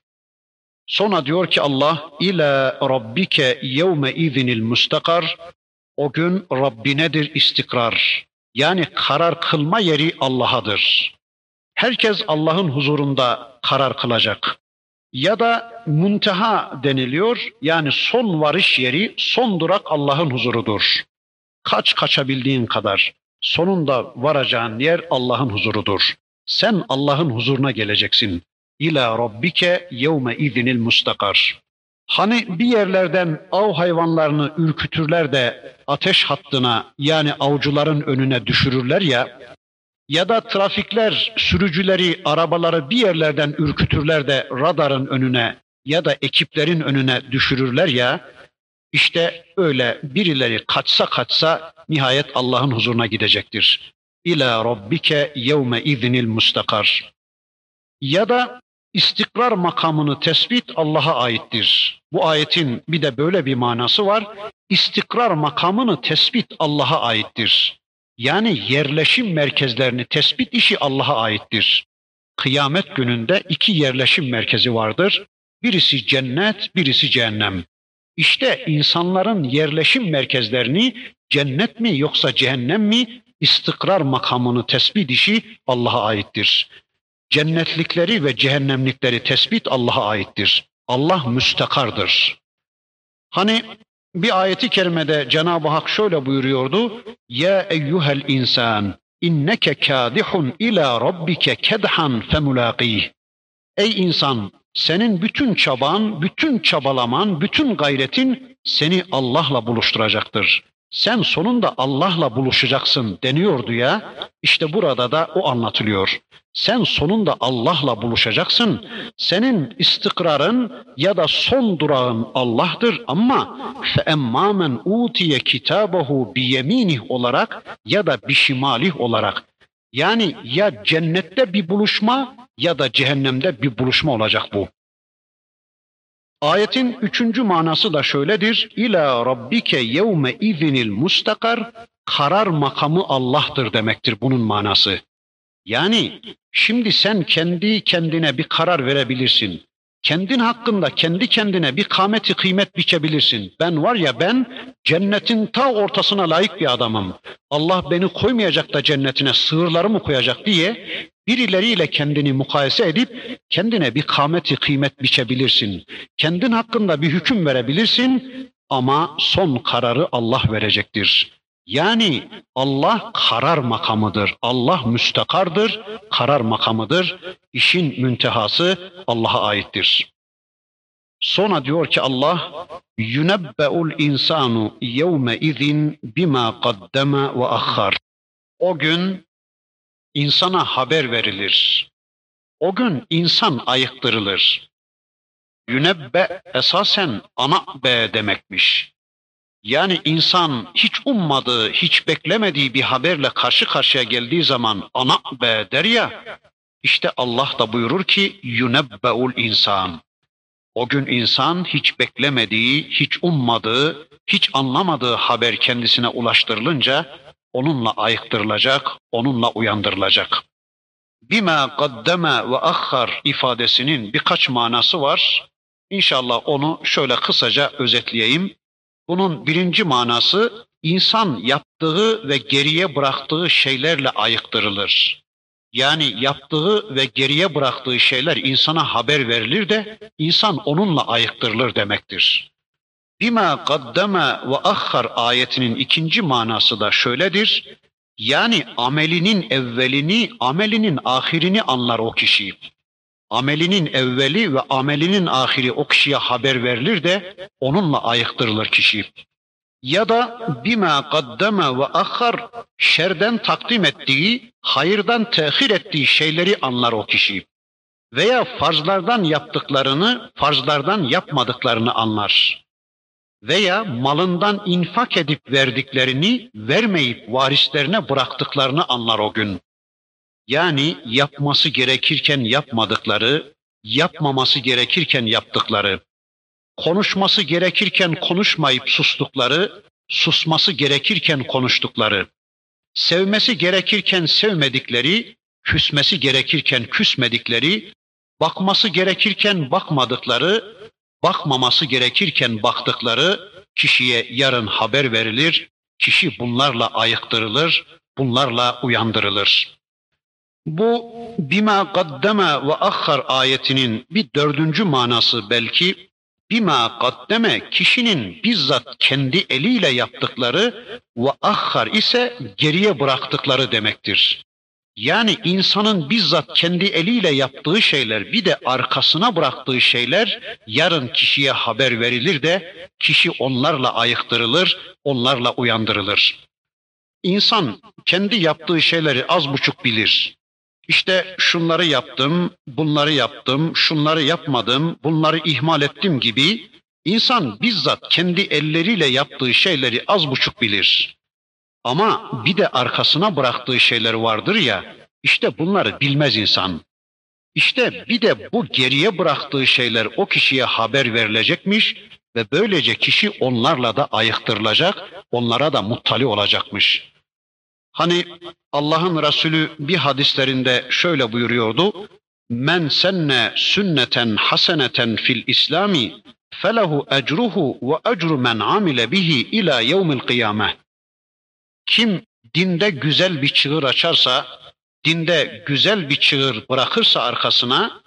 Sonra diyor ki Allah ila rabbike yevme izinil mustakar. O gün Rabbinedir istikrar. Yani karar kılma yeri Allah'adır. Herkes Allah'ın huzurunda karar kılacak. Ya da munteha deniliyor. Yani son varış yeri, son durak Allah'ın huzurudur. Kaç kaçabildiğin kadar. Sonunda varacağın yer Allah'ın huzurudur. Sen Allah'ın huzuruna geleceksin. İla rabbike yevme izinil mustakar. Hani bir yerlerden av hayvanlarını ürkütürler de ateş hattına yani avcıların önüne düşürürler ya ya da trafikler sürücüleri, arabaları bir yerlerden ürkütürler de radarın önüne ya da ekiplerin önüne düşürürler ya işte öyle birileri kaçsa kaçsa nihayet Allah'ın huzuruna gidecektir ila rabbike yevme iznil mustakar. Ya da istikrar makamını tespit Allah'a aittir. Bu ayetin bir de böyle bir manası var. İstikrar makamını tespit Allah'a aittir. Yani yerleşim merkezlerini tespit işi Allah'a aittir. Kıyamet gününde iki yerleşim merkezi vardır. Birisi cennet, birisi cehennem. İşte insanların yerleşim merkezlerini cennet mi yoksa cehennem mi istikrar makamını tespit işi Allah'a aittir. Cennetlikleri ve cehennemlikleri tespit Allah'a aittir. Allah müstakardır. Hani bir ayeti kerimede Cenab-ı Hak şöyle buyuruyordu. Ya eyyuhel insan inneke kadihun ila rabbike kedhan femulaqih. Ey insan, senin bütün çaban, bütün çabalaman, bütün gayretin seni Allah'la buluşturacaktır. Sen sonunda Allah'la buluşacaksın deniyordu ya. İşte burada da o anlatılıyor. Sen sonunda Allah'la buluşacaksın. Senin istikrarın ya da son durağın Allah'tır ama fe emmamen utiye kitabahu bi olarak ya da bi olarak yani ya cennette bir buluşma ya da cehennemde bir buluşma olacak bu. Ayetin üçüncü manası da şöyledir. İla rabbike yevme izinil mustakar karar makamı Allah'tır demektir bunun manası. Yani şimdi sen kendi kendine bir karar verebilirsin. Kendin hakkında kendi kendine bir kâmeti kıymet biçebilirsin. Ben var ya ben cennetin ta ortasına layık bir adamım. Allah beni koymayacak da cennetine sığırları mı koyacak diye birileriyle kendini mukayese edip kendine bir kâmeti kıymet biçebilirsin. Kendin hakkında bir hüküm verebilirsin ama son kararı Allah verecektir. Yani Allah karar makamıdır. Allah müstakardır, karar makamıdır. İşin müntehası Allah'a aittir. Sonra diyor ki Allah yunebbe'ul insanu yevme izin bima qaddama ve ahhar. O gün insana haber verilir. O gün insan ayıktırılır. Yünebbe esasen ana be demekmiş. Yani insan hiç ummadığı, hiç beklemediği bir haberle karşı karşıya geldiği zaman ana be der ya, işte Allah da buyurur ki yunebbeul insan. O gün insan hiç beklemediği, hiç ummadığı, hiç anlamadığı haber kendisine ulaştırılınca onunla ayıktırılacak, onunla uyandırılacak. Bima qaddeme ve ahhar ifadesinin birkaç manası var. İnşallah onu şöyle kısaca özetleyeyim. Bunun birinci manası insan yaptığı ve geriye bıraktığı şeylerle ayıktırılır. Yani yaptığı ve geriye bıraktığı şeyler insana haber verilir de insan onunla ayıktırılır demektir. Bima kaddeme ve ahhar ayetinin ikinci manası da şöyledir. Yani amelinin evvelini, amelinin ahirini anlar o kişi. Amelinin evveli ve amelinin ahiri o kişiye haber verilir de onunla ayıktırılır kişi. Ya da bima kaddeme ve ahhar şerden takdim ettiği, hayırdan tehir ettiği şeyleri anlar o kişi. Veya farzlardan yaptıklarını, farzlardan yapmadıklarını anlar veya malından infak edip verdiklerini vermeyip varislerine bıraktıklarını anlar o gün. Yani yapması gerekirken yapmadıkları, yapmaması gerekirken yaptıkları, konuşması gerekirken konuşmayıp sustukları, susması gerekirken konuştukları, sevmesi gerekirken sevmedikleri, küsmesi gerekirken küsmedikleri, bakması gerekirken bakmadıkları, bakmaması gerekirken baktıkları kişiye yarın haber verilir. Kişi bunlarla ayıktırılır, bunlarla uyandırılır. Bu bima kaddeme ve ahhar ayetinin bir dördüncü manası belki bima kaddeme kişinin bizzat kendi eliyle yaptıkları ve ahhar ise geriye bıraktıkları demektir. Yani insanın bizzat kendi eliyle yaptığı şeyler bir de arkasına bıraktığı şeyler yarın kişiye haber verilir de kişi onlarla ayıktırılır, onlarla uyandırılır. İnsan kendi yaptığı şeyleri az buçuk bilir. İşte şunları yaptım, bunları yaptım, şunları yapmadım, bunları ihmal ettim gibi insan bizzat kendi elleriyle yaptığı şeyleri az buçuk bilir. Ama bir de arkasına bıraktığı şeyler vardır ya, işte bunları bilmez insan. İşte bir de bu geriye bıraktığı şeyler o kişiye haber verilecekmiş ve böylece kişi onlarla da ayıktırılacak, onlara da muttali olacakmış. Hani Allah'ın Resulü bir hadislerinde şöyle buyuruyordu. Men senne sünneten haseneten fil İslami felehu ecruhu ve ecru men amile bihi ila yevmil kıyame. Kim dinde güzel bir çığır açarsa, dinde güzel bir çığır bırakırsa arkasına,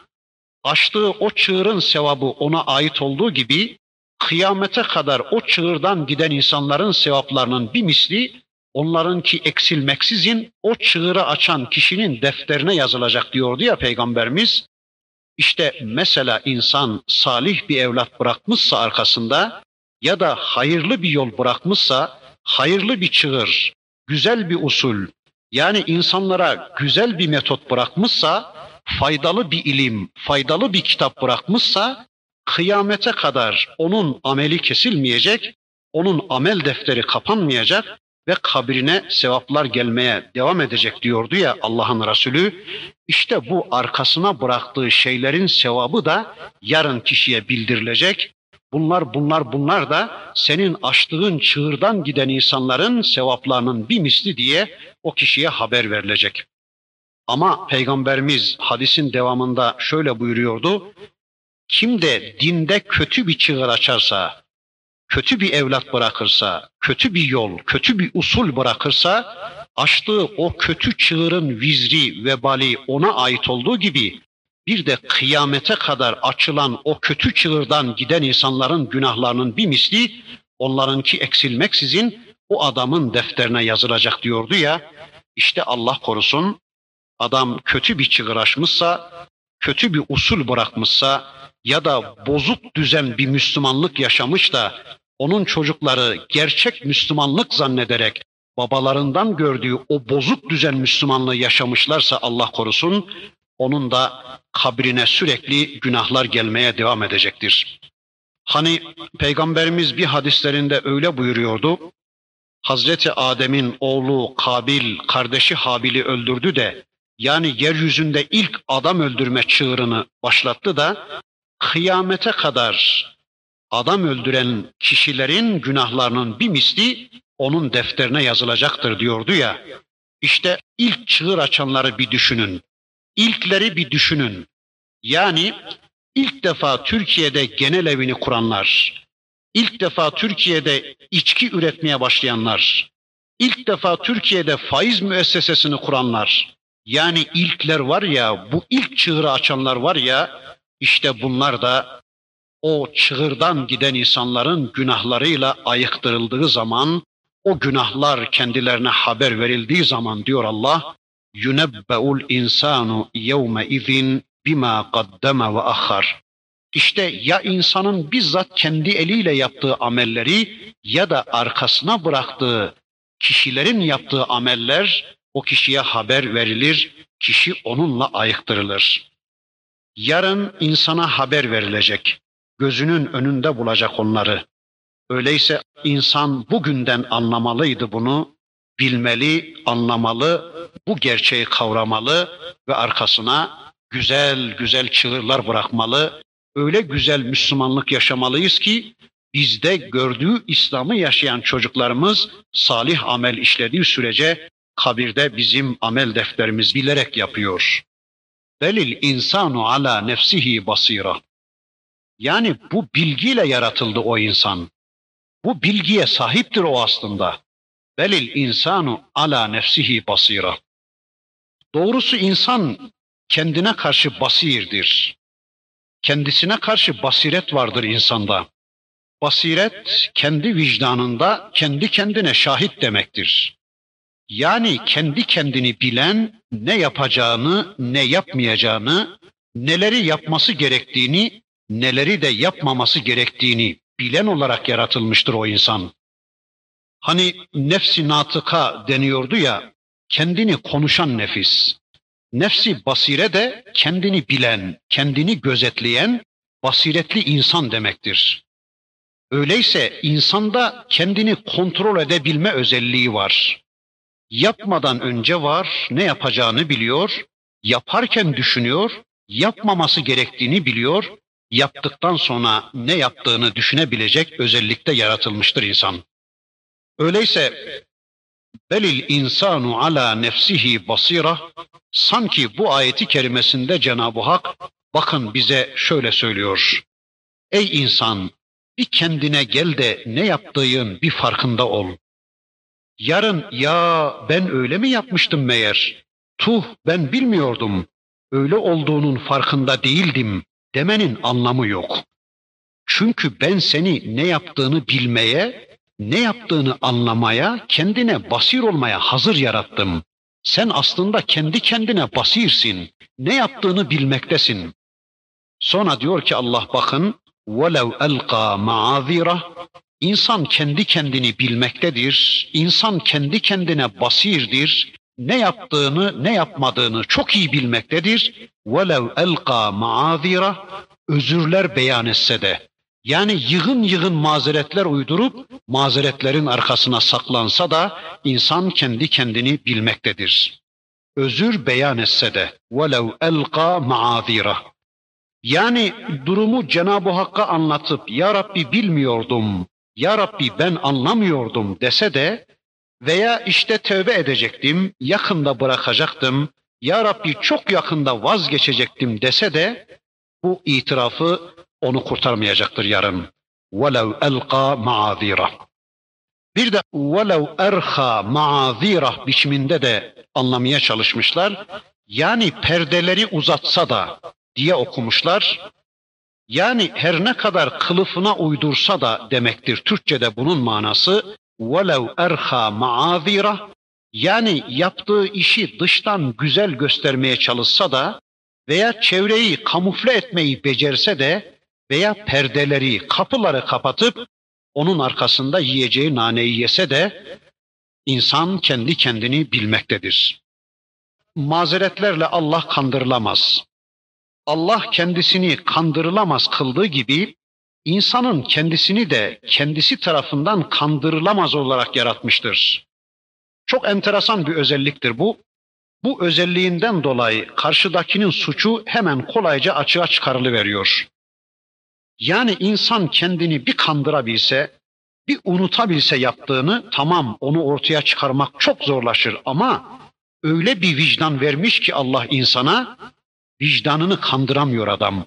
açtığı o çığırın sevabı ona ait olduğu gibi, kıyamete kadar o çığırdan giden insanların sevaplarının bir misli onlarınki eksilmeksizin o çığırı açan kişinin defterine yazılacak diyordu ya Peygamberimiz. İşte mesela insan salih bir evlat bırakmışsa arkasında ya da hayırlı bir yol bırakmışsa, hayırlı bir çığır, güzel bir usul, yani insanlara güzel bir metot bırakmışsa, faydalı bir ilim, faydalı bir kitap bırakmışsa, kıyamete kadar onun ameli kesilmeyecek, onun amel defteri kapanmayacak ve kabrine sevaplar gelmeye devam edecek diyordu ya Allah'ın Resulü. İşte bu arkasına bıraktığı şeylerin sevabı da yarın kişiye bildirilecek. Bunlar bunlar bunlar da senin açtığın çığırdan giden insanların sevaplarının bir misli diye o kişiye haber verilecek. Ama Peygamberimiz hadisin devamında şöyle buyuruyordu. Kim de dinde kötü bir çığır açarsa, kötü bir evlat bırakırsa, kötü bir yol, kötü bir usul bırakırsa, açtığı o kötü çığırın vizri, vebali ona ait olduğu gibi bir de kıyamete kadar açılan o kötü çığırdan giden insanların günahlarının bir misli onlarınki eksilmeksizin o adamın defterine yazılacak diyordu ya. İşte Allah korusun adam kötü bir çığır açmışsa, kötü bir usul bırakmışsa ya da bozuk düzen bir Müslümanlık yaşamış da onun çocukları gerçek Müslümanlık zannederek babalarından gördüğü o bozuk düzen Müslümanlığı yaşamışlarsa Allah korusun onun da kabrine sürekli günahlar gelmeye devam edecektir. Hani peygamberimiz bir hadislerinde öyle buyuruyordu. Hazreti Adem'in oğlu Kabil kardeşi Habil'i öldürdü de yani yeryüzünde ilk adam öldürme çığırını başlattı da kıyamete kadar adam öldüren kişilerin günahlarının bir misli onun defterine yazılacaktır diyordu ya. İşte ilk çığır açanları bir düşünün. İlkleri bir düşünün. Yani ilk defa Türkiye'de genel evini kuranlar, ilk defa Türkiye'de içki üretmeye başlayanlar, ilk defa Türkiye'de faiz müessesesini kuranlar, yani ilkler var ya, bu ilk çığırı açanlar var ya, işte bunlar da o çığırdan giden insanların günahlarıyla ayıktırıldığı zaman, o günahlar kendilerine haber verildiği zaman diyor Allah, yunebbeul insanu yevme izin bima qaddama ve ahhar. İşte ya insanın bizzat kendi eliyle yaptığı amelleri ya da arkasına bıraktığı kişilerin yaptığı ameller o kişiye haber verilir, kişi onunla ayıktırılır. Yarın insana haber verilecek gözünün önünde bulacak onları. Öyleyse insan bugünden anlamalıydı bunu, bilmeli, anlamalı, bu gerçeği kavramalı ve arkasına güzel güzel çığırlar bırakmalı. Öyle güzel Müslümanlık yaşamalıyız ki bizde gördüğü İslam'ı yaşayan çocuklarımız salih amel işlediği sürece kabirde bizim amel defterimiz bilerek yapıyor. Belil insanu ala nefsihi basira. Yani bu bilgiyle yaratıldı o insan. Bu bilgiye sahiptir o aslında. Belil insanu ala nefsihi basira. Doğrusu insan kendine karşı basirdir. Kendisine karşı basiret vardır insanda. Basiret kendi vicdanında kendi kendine şahit demektir. Yani kendi kendini bilen ne yapacağını, ne yapmayacağını, neleri yapması gerektiğini neleri de yapmaması gerektiğini bilen olarak yaratılmıştır o insan. Hani nefsi natıka deniyordu ya, kendini konuşan nefis. Nefsi basire de kendini bilen, kendini gözetleyen basiretli insan demektir. Öyleyse insanda kendini kontrol edebilme özelliği var. Yapmadan önce var, ne yapacağını biliyor, yaparken düşünüyor, yapmaması gerektiğini biliyor yaptıktan sonra ne yaptığını düşünebilecek özellikte yaratılmıştır insan. Öyleyse belil insanu ala nefsihi basira sanki bu ayeti kerimesinde Cenab-ı Hak bakın bize şöyle söylüyor. Ey insan bir kendine gel de ne yaptığın bir farkında ol. Yarın ya ben öyle mi yapmıştım meğer? Tuh ben bilmiyordum. Öyle olduğunun farkında değildim demenin anlamı yok. Çünkü ben seni ne yaptığını bilmeye, ne yaptığını anlamaya, kendine basir olmaya hazır yarattım. Sen aslında kendi kendine basirsin. Ne yaptığını bilmektesin. Sonra diyor ki Allah bakın وَلَوْ أَلْقَى مَعَذِيرَ İnsan kendi kendini bilmektedir. İnsan kendi kendine basirdir. Ne yaptığını, ne yapmadığını çok iyi bilmektedir. وَلَوْ أَلْقَى مَعَذِيرَ Özürler beyan etse de, yani yığın yığın mazeretler uydurup mazeretlerin arkasına saklansa da insan kendi kendini bilmektedir. Özür beyan etse de وَلَوْ أَلْقَى مَعَذِيرَ Yani durumu Cenab-ı Hakk'a anlatıp Ya Rabbi bilmiyordum, Ya Rabbi ben anlamıyordum dese de veya işte tövbe edecektim, yakında bırakacaktım, Ya Rabbi çok yakında vazgeçecektim dese de bu itirafı onu kurtarmayacaktır yarın. وَلَوْ أَلْقَى مَعَذِيرَ Bir de وَلَوْ اَرْخَى مَعَذِيرَ biçiminde de anlamaya çalışmışlar. Yani perdeleri uzatsa da diye okumuşlar. Yani her ne kadar kılıfına uydursa da demektir. Türkçe'de bunun manası وَلَوْ اَرْخَى مَعَذِيرَ Yani yaptığı işi dıştan güzel göstermeye çalışsa da veya çevreyi kamufle etmeyi becerse de veya perdeleri, kapıları kapatıp onun arkasında yiyeceği naneyi yese de insan kendi kendini bilmektedir. Mazeretlerle Allah kandırılamaz. Allah kendisini kandırılamaz kıldığı gibi insanın kendisini de kendisi tarafından kandırılamaz olarak yaratmıştır. Çok enteresan bir özelliktir bu. Bu özelliğinden dolayı karşıdakinin suçu hemen kolayca açığa çıkarılıveriyor. Yani insan kendini bir kandırabilse, bir unutabilse yaptığını tamam onu ortaya çıkarmak çok zorlaşır ama öyle bir vicdan vermiş ki Allah insana vicdanını kandıramıyor adam.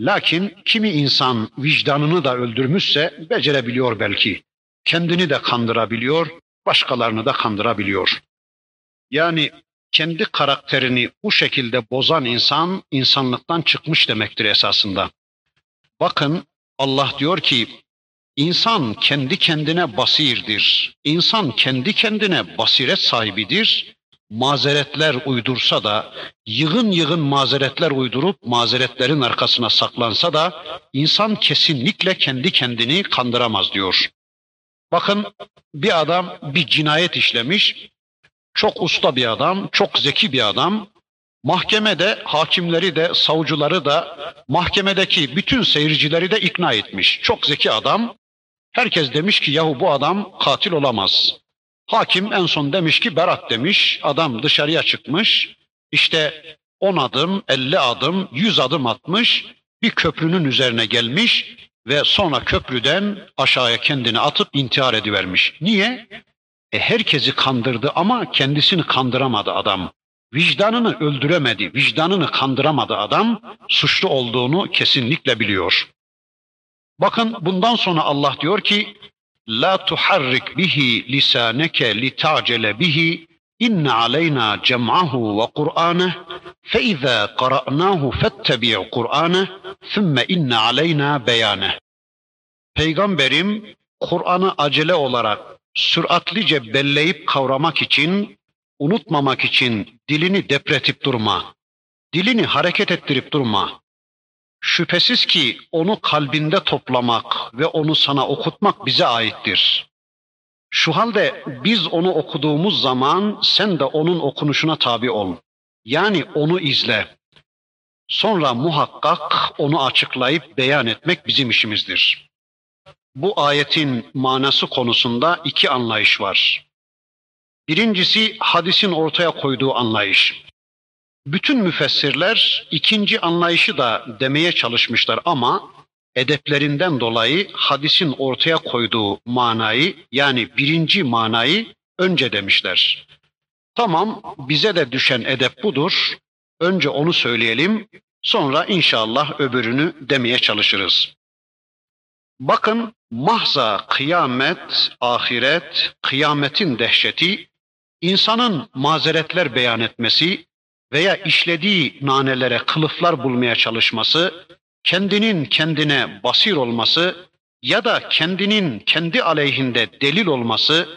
Lakin kimi insan vicdanını da öldürmüşse becerebiliyor belki. Kendini de kandırabiliyor, başkalarını da kandırabiliyor. Yani kendi karakterini bu şekilde bozan insan insanlıktan çıkmış demektir esasında. Bakın Allah diyor ki insan kendi kendine basirdir. İnsan kendi kendine basiret sahibidir. Mazeretler uydursa da, yığın yığın mazeretler uydurup mazeretlerin arkasına saklansa da insan kesinlikle kendi kendini kandıramaz diyor. Bakın bir adam bir cinayet işlemiş, çok usta bir adam, çok zeki bir adam. Mahkemede hakimleri de, savcıları da, mahkemedeki bütün seyircileri de ikna etmiş. Çok zeki adam. Herkes demiş ki yahu bu adam katil olamaz. Hakim en son demiş ki berat demiş. Adam dışarıya çıkmış. İşte 10 adım, 50 adım, 100 adım atmış. Bir köprünün üzerine gelmiş ve sonra köprüden aşağıya kendini atıp intihar edivermiş. Niye? E herkesi kandırdı ama kendisini kandıramadı adam. Vicdanını öldüremedi, vicdanını kandıramadı adam, suçlu olduğunu kesinlikle biliyor. Bakın bundan sonra Allah diyor ki, La tuharrik bihi lisaneke li ta'cele bihi cem'ahu ve Kur'aneh fe izâ qara'nâhu fettebi' Kur'aneh thumme inne aleyna beyaneh. Peygamberim Kur'an'ı acele olarak süratlice belleyip kavramak için, unutmamak için dilini depretip durma. Dilini hareket ettirip durma. Şüphesiz ki onu kalbinde toplamak ve onu sana okutmak bize aittir. Şu halde biz onu okuduğumuz zaman sen de onun okunuşuna tabi ol. Yani onu izle. Sonra muhakkak onu açıklayıp beyan etmek bizim işimizdir. Bu ayetin manası konusunda iki anlayış var. Birincisi hadisin ortaya koyduğu anlayış. Bütün müfessirler ikinci anlayışı da demeye çalışmışlar ama edeplerinden dolayı hadisin ortaya koyduğu manayı yani birinci manayı önce demişler. Tamam bize de düşen edep budur. Önce onu söyleyelim sonra inşallah öbürünü demeye çalışırız. Bakın mahza kıyamet, ahiret, kıyametin dehşeti, insanın mazeretler beyan etmesi veya işlediği nanelere kılıflar bulmaya çalışması, kendinin kendine basir olması, ya da kendinin kendi aleyhinde delil olması,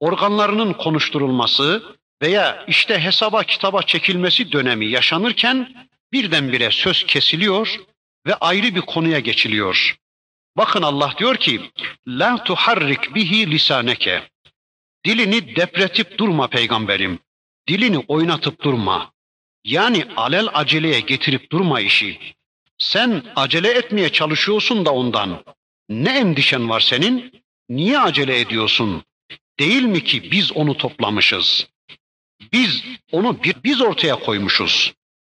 organlarının konuşturulması veya işte hesaba kitaba çekilmesi dönemi yaşanırken birdenbire söz kesiliyor ve ayrı bir konuya geçiliyor. Bakın Allah diyor ki: "La tuharrik bihi lisaneke." Dilini depretip durma peygamberim. Dilini oynatıp durma. Yani alel aceleye getirip durma işi. Sen acele etmeye çalışıyorsun da ondan. Ne endişen var senin? Niye acele ediyorsun? Değil mi ki biz onu toplamışız? Biz onu bir biz ortaya koymuşuz.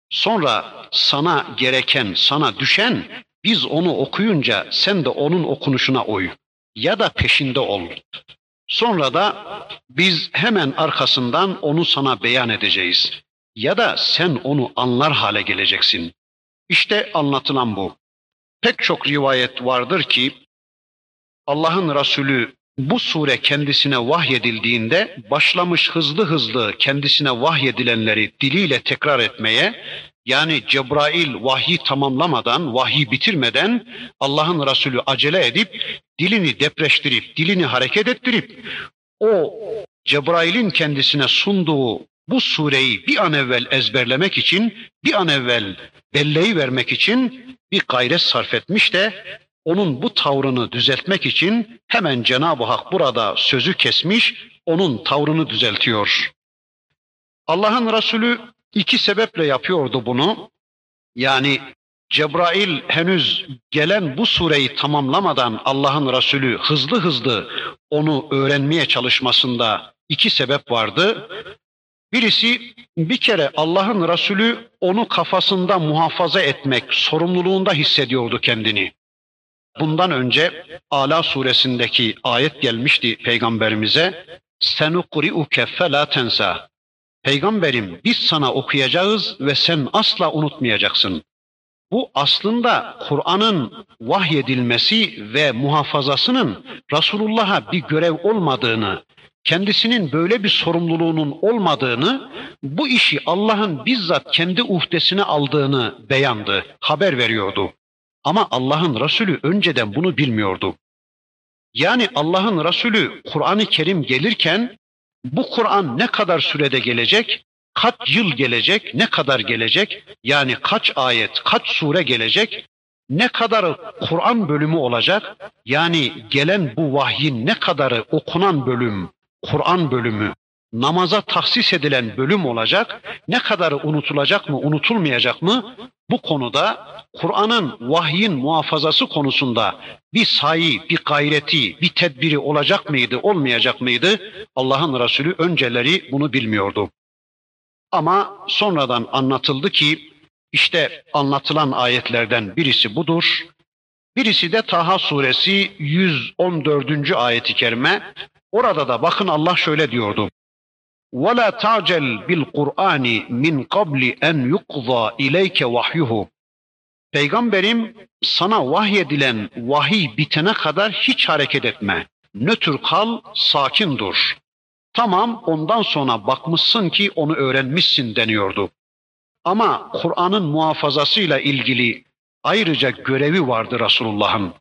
Sonra sana gereken, sana düşen biz onu okuyunca sen de onun okunuşuna uy ya da peşinde ol. Sonra da biz hemen arkasından onu sana beyan edeceğiz. Ya da sen onu anlar hale geleceksin. İşte anlatılan bu. Pek çok rivayet vardır ki Allah'ın Resulü bu sure kendisine vahyedildiğinde başlamış hızlı hızlı kendisine vahyedilenleri diliyle tekrar etmeye yani Cebrail vahyi tamamlamadan, vahyi bitirmeden Allah'ın Resulü acele edip dilini depreştirip, dilini hareket ettirip o Cebrail'in kendisine sunduğu bu sureyi bir an evvel ezberlemek için, bir an evvel belleği vermek için bir gayret sarf etmiş de onun bu tavrını düzeltmek için hemen Cenab-ı Hak burada sözü kesmiş, onun tavrını düzeltiyor. Allah'ın Resulü iki sebeple yapıyordu bunu. Yani Cebrail henüz gelen bu sureyi tamamlamadan Allah'ın Resulü hızlı hızlı onu öğrenmeye çalışmasında iki sebep vardı. Birisi bir kere Allah'ın Resulü onu kafasında muhafaza etmek sorumluluğunda hissediyordu kendini. Bundan önce Ala suresindeki ayet gelmişti peygamberimize. Senukri'uke fela tensa. Peygamberim biz sana okuyacağız ve sen asla unutmayacaksın. Bu aslında Kur'an'ın vahyedilmesi ve muhafazasının Resulullah'a bir görev olmadığını, kendisinin böyle bir sorumluluğunun olmadığını, bu işi Allah'ın bizzat kendi uhdesine aldığını beyandı, haber veriyordu. Ama Allah'ın Resulü önceden bunu bilmiyordu. Yani Allah'ın Resulü Kur'an-ı Kerim gelirken bu Kur'an ne kadar sürede gelecek? Kaç yıl gelecek? Ne kadar gelecek? Yani kaç ayet, kaç sure gelecek? Ne kadar Kur'an bölümü olacak? Yani gelen bu vahyin ne kadarı okunan bölüm, Kur'an bölümü, namaza tahsis edilen bölüm olacak? Ne kadarı unutulacak mı, unutulmayacak mı? Bu konuda Kur'an'ın vahyin muhafazası konusunda bir sayı, bir gayreti, bir tedbiri olacak mıydı, olmayacak mıydı? Allah'ın Resulü önceleri bunu bilmiyordu. Ama sonradan anlatıldı ki işte anlatılan ayetlerden birisi budur. Birisi de Taha suresi 114. ayeti kerime. Orada da bakın Allah şöyle diyordu. وَلَا تَعْجَلْ بِالْقُرْآنِ مِنْ قَبْلِ اَنْ يُقْضَى اِلَيْكَ وَحْيُهُ Peygamberim sana vahyedilen vahiy bitene kadar hiç hareket etme. Nötr kal, sakin dur. Tamam ondan sonra bakmışsın ki onu öğrenmişsin deniyordu. Ama Kur'an'ın muhafazasıyla ilgili ayrıca görevi vardı Resulullah'ın.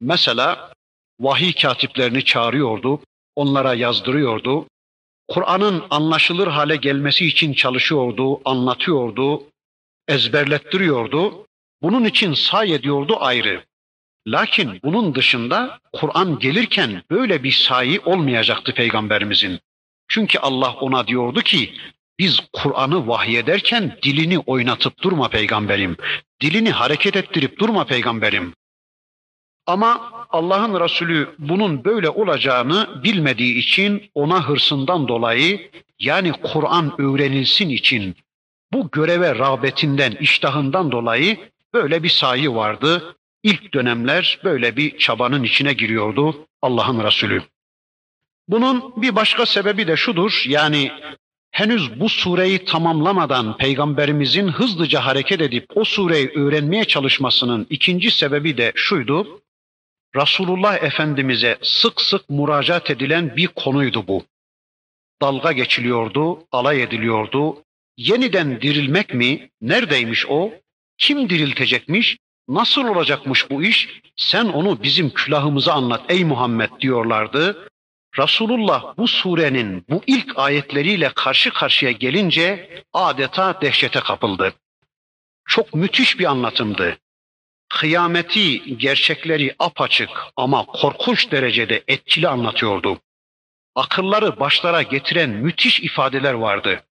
Mesela vahiy katiplerini çağırıyordu, onlara yazdırıyordu. Kur'an'ın anlaşılır hale gelmesi için çalışıyordu, anlatıyordu, ezberlettiriyordu. Bunun için say ediyordu ayrı. Lakin bunun dışında Kur'an gelirken böyle bir sayı olmayacaktı peygamberimizin. Çünkü Allah ona diyordu ki biz Kur'an'ı vahyederken dilini oynatıp durma peygamberim. Dilini hareket ettirip durma peygamberim. Ama Allah'ın Resulü bunun böyle olacağını bilmediği için ona hırsından dolayı yani Kur'an öğrenilsin için bu göreve rağbetinden, iştahından dolayı böyle bir sayı vardı. İlk dönemler böyle bir çabanın içine giriyordu Allah'ın Resulü. Bunun bir başka sebebi de şudur. Yani henüz bu sureyi tamamlamadan peygamberimizin hızlıca hareket edip o sureyi öğrenmeye çalışmasının ikinci sebebi de şuydu. Resulullah Efendimiz'e sık sık müracaat edilen bir konuydu bu. Dalga geçiliyordu, alay ediliyordu. Yeniden dirilmek mi? Neredeymiş o? Kim diriltecekmiş? Nasıl olacakmış bu iş? Sen onu bizim külahımıza anlat ey Muhammed diyorlardı. Resulullah bu surenin bu ilk ayetleriyle karşı karşıya gelince adeta dehşete kapıldı. Çok müthiş bir anlatımdı. Kıyameti, gerçekleri apaçık ama korkunç derecede etkili anlatıyordu. Akılları başlara getiren müthiş ifadeler vardı.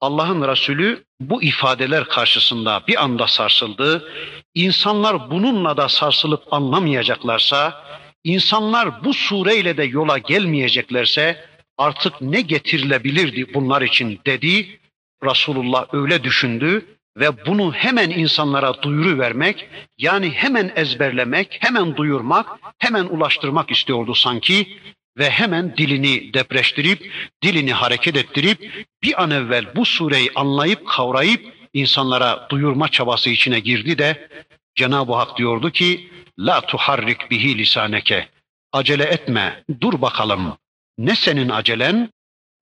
Allah'ın Resulü bu ifadeler karşısında bir anda sarsıldı. İnsanlar bununla da sarsılıp anlamayacaklarsa, insanlar bu sureyle de yola gelmeyeceklerse artık ne getirilebilirdi bunlar için dedi. Resulullah öyle düşündü ve bunu hemen insanlara duyuru vermek, yani hemen ezberlemek, hemen duyurmak, hemen ulaştırmak istiyordu sanki. Ve hemen dilini depreştirip, dilini hareket ettirip bir an evvel bu sureyi anlayıp kavrayıp insanlara duyurma çabası içine girdi de Cenab-ı Hak diyordu ki la tuharrik bihi lisaneke. Acele etme dur bakalım. Ne senin acelen?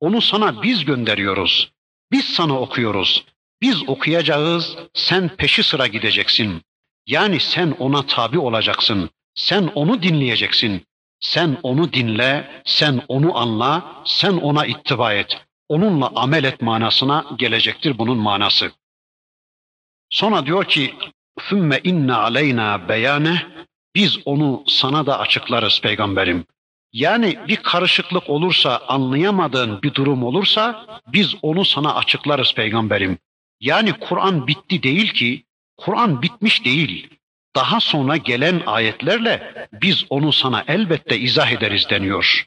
Onu sana biz gönderiyoruz. Biz sana okuyoruz biz okuyacağız sen peşi sıra gideceksin yani sen ona tabi olacaksın sen onu dinleyeceksin sen onu dinle, sen onu anla, sen ona ittiba et. Onunla amel et manasına gelecektir bunun manası. Sonra diyor ki ثُمَّ inna aleyna beyane biz onu sana da açıklarız peygamberim. Yani bir karışıklık olursa, anlayamadığın bir durum olursa biz onu sana açıklarız peygamberim. Yani Kur'an bitti değil ki, Kur'an bitmiş değil daha sonra gelen ayetlerle biz onu sana elbette izah ederiz deniyor.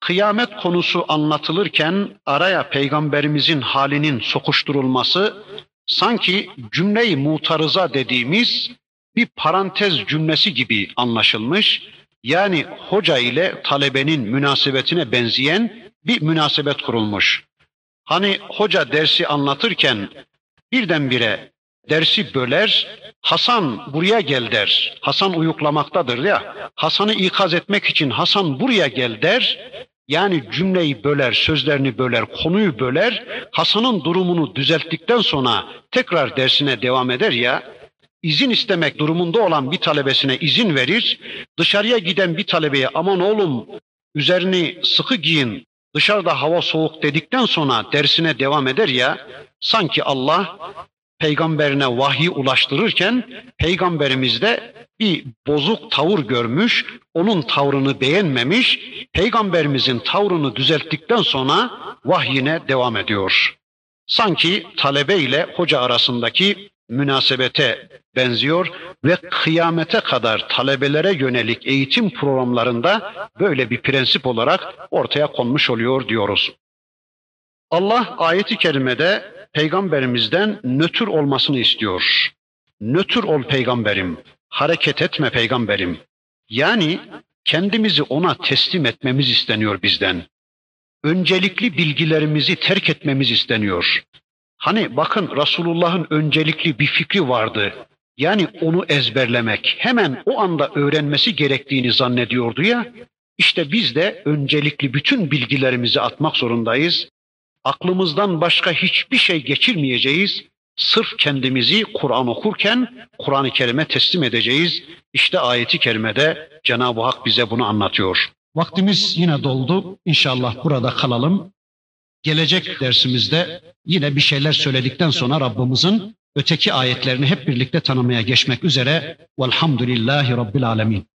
Kıyamet konusu anlatılırken araya peygamberimizin halinin sokuşturulması sanki cümleyi mutarıza dediğimiz bir parantez cümlesi gibi anlaşılmış. Yani hoca ile talebenin münasebetine benzeyen bir münasebet kurulmuş. Hani hoca dersi anlatırken birdenbire dersi böler, Hasan buraya gel der. Hasan uyuklamaktadır ya. Hasan'ı ikaz etmek için Hasan buraya gel der. Yani cümleyi böler, sözlerini böler, konuyu böler. Hasan'ın durumunu düzelttikten sonra tekrar dersine devam eder ya. İzin istemek durumunda olan bir talebesine izin verir. Dışarıya giden bir talebeye aman oğlum üzerini sıkı giyin, dışarıda hava soğuk dedikten sonra dersine devam eder ya. Sanki Allah peygamberine vahyi ulaştırırken peygamberimiz de bir bozuk tavır görmüş, onun tavrını beğenmemiş, peygamberimizin tavrını düzelttikten sonra vahyine devam ediyor. Sanki talebe ile hoca arasındaki münasebete benziyor ve kıyamete kadar talebelere yönelik eğitim programlarında böyle bir prensip olarak ortaya konmuş oluyor diyoruz. Allah ayeti kerimede peygamberimizden nötr olmasını istiyor. Nötr ol peygamberim, hareket etme peygamberim. Yani kendimizi ona teslim etmemiz isteniyor bizden. Öncelikli bilgilerimizi terk etmemiz isteniyor. Hani bakın Resulullah'ın öncelikli bir fikri vardı. Yani onu ezberlemek, hemen o anda öğrenmesi gerektiğini zannediyordu ya. İşte biz de öncelikli bütün bilgilerimizi atmak zorundayız aklımızdan başka hiçbir şey geçirmeyeceğiz. Sırf kendimizi Kur'an okurken Kur'an-ı Kerim'e teslim edeceğiz. İşte ayeti kerimede Cenab-ı Hak bize bunu anlatıyor. Vaktimiz yine doldu. İnşallah burada kalalım. Gelecek dersimizde yine bir şeyler söyledikten sonra Rabbimizin öteki ayetlerini hep birlikte tanımaya geçmek üzere. Velhamdülillahi Rabbil Alemin.